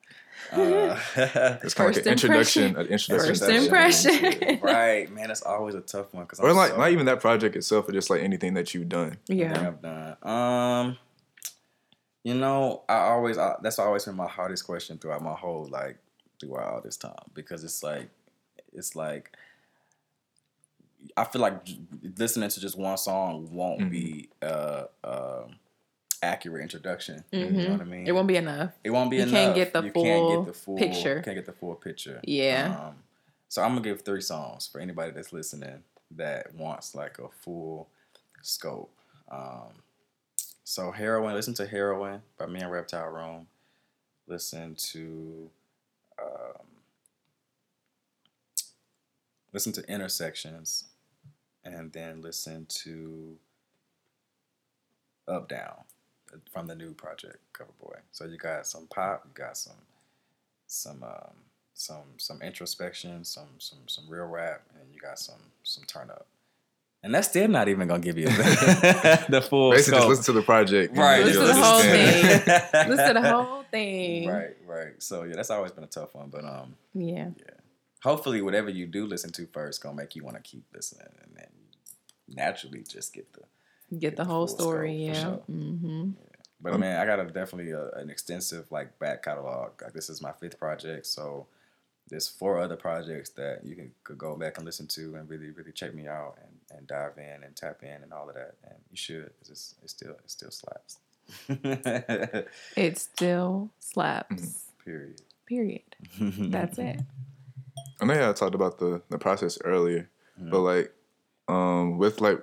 Uh, <laughs> it's kind of like an introduction, an introduction. First impression. <laughs> right, man, that's always a tough one because or like not even that project itself, but just like anything that you've done. Yeah. I've done. Um, you know, I always I, that's always been my hardest question throughout my whole like throughout all this time because it's like it's like I feel like listening to just one song won't Mhm. be uh um accurate introduction. You Mhm. know what I mean? It won't be enough. It won't be You enough. can't get the you full can't get the full picture. Can't get the full picture. Yeah. Um, so I'm gonna give three songs for anybody that's listening that wants like a full scope. Um, so heroin. Listen to heroin by me and Reptile Room. Listen to. Um, listen to intersections, and then listen to up down from the new project Coverboy. So you got some pop, you got some some um, some some introspection, some some some real rap, and you got some some turn up. And that's still not even gonna give you the, <laughs> <laughs> the full Basically, just listen to the project. Right. Listen to the whole thing. <laughs> Listen to the whole thing. Right, right. So yeah, that's always been a tough one, but um, yeah, Yeah. hopefully whatever you do listen to first gonna make you want to keep listening, and then naturally just get the. Get the the whole story. scope, Yeah. sure. Mm-hmm. But Um, man, I got a definitely a, an extensive like back catalog. Like this is my fifth project, so there's four other projects that you can could go back and listen to and really really check me out and, and dive in and tap in and all of that. And you should. 'cause It's it still it still slaps. <laughs> It still slaps. Mm-hmm. Period. Period. That's it. <laughs> I know yeah I talked about the the process earlier, but like um with like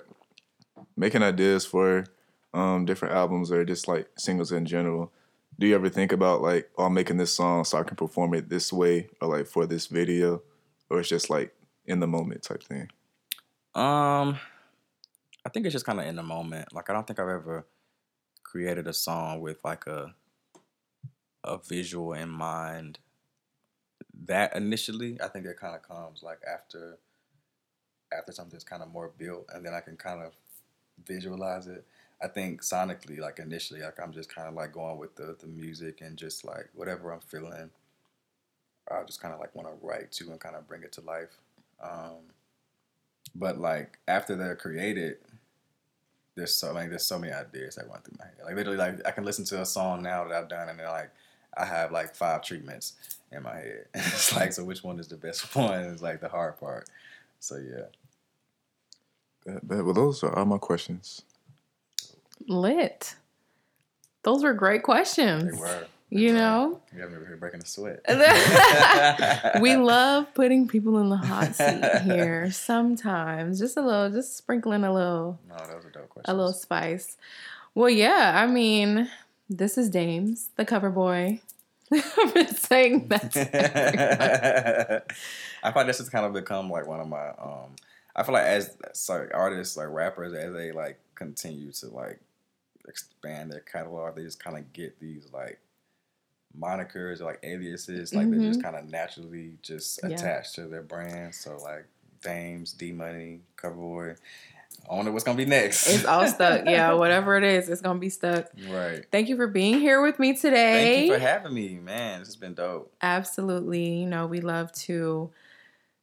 making ideas for um different albums or just like singles in general, do you ever think about like, oh, I'm making this song so I can perform it this way or like for this video, or it's just like in the moment type thing? Um, I think it's just kind of in the moment. Like I don't think I've ever created a song with like a a visual in mind. That initially, I think it kind of comes like after after something's kind of more built, and then I can kind of visualize it. I think sonically, like initially, like I'm just kind of like going with the the music and just like whatever I'm feeling. I just kind of like want to write to and kind of bring it to life. Um, but like after they're created, there's so like there's so many ideas that run through my head. Like literally, like I can listen to a song now that I've done, and then like I have like five treatments in my head. <laughs> it's like so, which one is the best <laughs> one? Is like the hard part. So yeah, That, that, well, those are all my questions. Lit. Those were great questions. they were. You know, You got me here breaking a sweat. <laughs> we love putting people in the hot seat here. Sometimes, just a little, just sprinkling a little, No, those are dope questions. a little spice. Well, yeah. I mean, this is Damez, the cover boy. <laughs> I've been saying that. <laughs> I thought this has kind of become like one of my. um I feel like as sorry artists, like rappers, as they like continue to like expand their catalog, they just kind of get these like monikers or like aliases, like they're just mm-hmm. kind of naturally just Yeah. attached to their brand. So like Damez, D Money, Coverboy. I wonder what's gonna be next. It's all stuck. <laughs> Yeah, whatever it is, it's gonna be stuck. right. Thank you for being here with me today. Thank you for having me, man. This has been dope. Absolutely. You know, we love to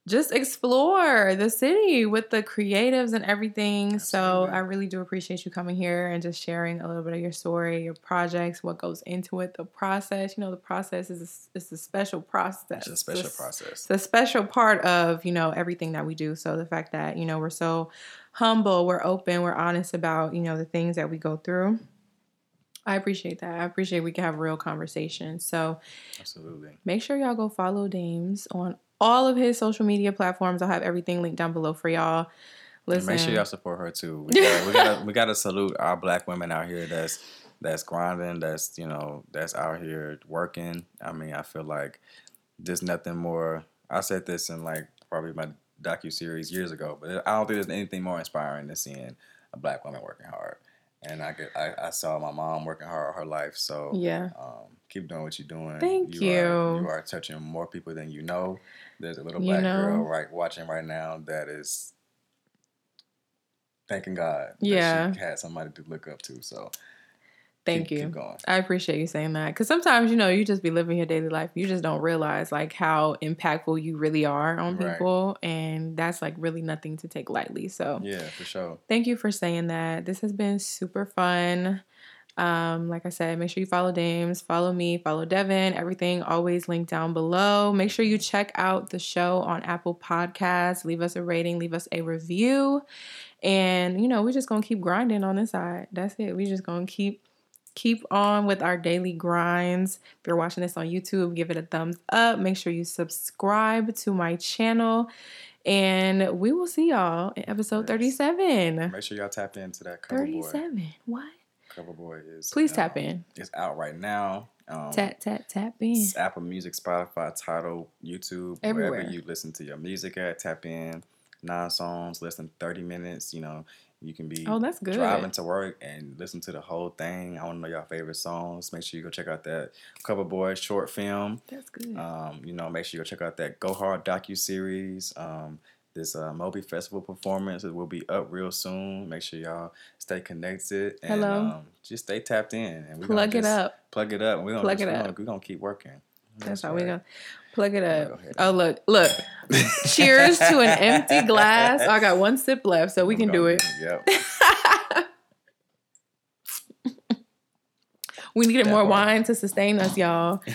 just explore the city with the creatives and everything. So I really do appreciate you coming here and just sharing a little bit of your story, your projects, what goes into it, the process. You know, the process is a, it's a special process. It's a special It's- process. It's a special part of, you know, everything that we do. So the fact that, you know, we're so humble, we're open, we're honest about, you know, the things that we go through. I appreciate that. I appreciate we can have real conversations. So Absolutely. make sure y'all go follow Damez on all of his social media platforms. I'll have everything linked down below for y'all. And Listen, Make sure y'all support her too. We gotta, we gotta we gotta salute our black women out here that's that's grinding, that's you know, that's out here working. I mean, I feel like there's nothing more I said this in like probably my docu series years ago, but I don't think there's anything more inspiring than seeing a black woman working hard. And I could I, I saw my mom working hard her life, so yeah, um, keep doing what you're doing. Thank Are, you. you are touching more people than you know. There's a little You black know? girl right watching right now that is thanking God. that Yeah. she had somebody to look up to. So thank keep, you. Keep going. I appreciate you saying that because sometimes you know you just be living your daily life, you just don't realize like how impactful you really are on Right. people, and that's like really nothing to take lightly. So Yeah, for sure. thank you for saying that. This has been super fun. Um, like I said, make sure you follow Damez, follow me, follow Devin. Everything always linked down below. Make sure you check out the show on Apple Podcasts. Leave us a rating, leave us a review. And you know, we're just gonna keep grinding on this side. That's it. We're just gonna keep keep on with our daily grinds. If you're watching this on YouTube, give it a thumbs up. Make sure you subscribe to my channel. And we will see y'all in episode Yes. 37. Make sure y'all tap into that cover boy. 37. What? Cover boy is Please um, tap in. It's out right now. Um, Tap, tap, tap in. It's Apple Music, Spotify, Tidal, YouTube, Everywhere. wherever you listen to your music at. Tap in nine songs, less than thirty minutes. You know, you can be Oh, that's good. driving to work and listen to the whole thing. I want to know your favorite songs. Make sure you go check out that Cover Boy short film. That's good. Um, you know, make sure you go check out that Go Hard docu series. Um, this uh, MOBI Festival performance it will be up real soon. Make sure y'all stay connected and Hello. Um, just stay tapped in. And we Plug it up. Plug it up. We're gonna Plug just, it we're up. Gonna, we're gonna keep working. That's how we gonna plug it up. ahead. Oh look, look. Cheers to an empty <laughs> glass. I got one sip left, so we We're can do it. Yep. <laughs> we needed That more wine to sustain us, y'all. <laughs>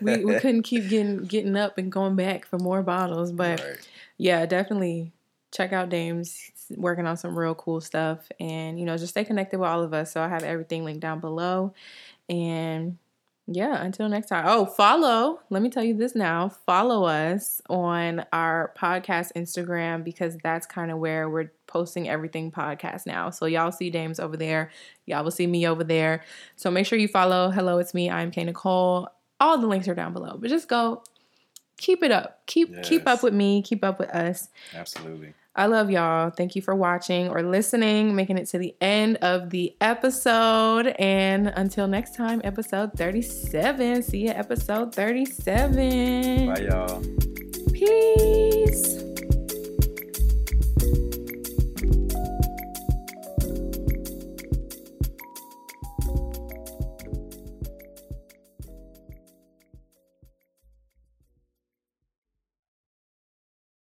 We, we couldn't keep getting getting up and going back for more bottles, but Right. Yeah, definitely check out Damez. Working on some real cool stuff, and you know, just stay connected with all of us. So I have everything linked down below, and yeah, until next time. Oh, follow. Let me tell you this now. Follow us on our podcast Instagram because that's kind of where we're posting everything podcast now. So y'all see Damez over there. Y'all will see me over there. So make sure you follow. Hello, it's me. I'm Kay Nicole. All the links are down below. But just go keep it up. Keep keep up with me. Keep up with us. Absolutely. I love y'all. Thank you for watching or listening, making it to the end of the episode. And until next time, episode 37. See you episode 37. Bye, y'all. Peace.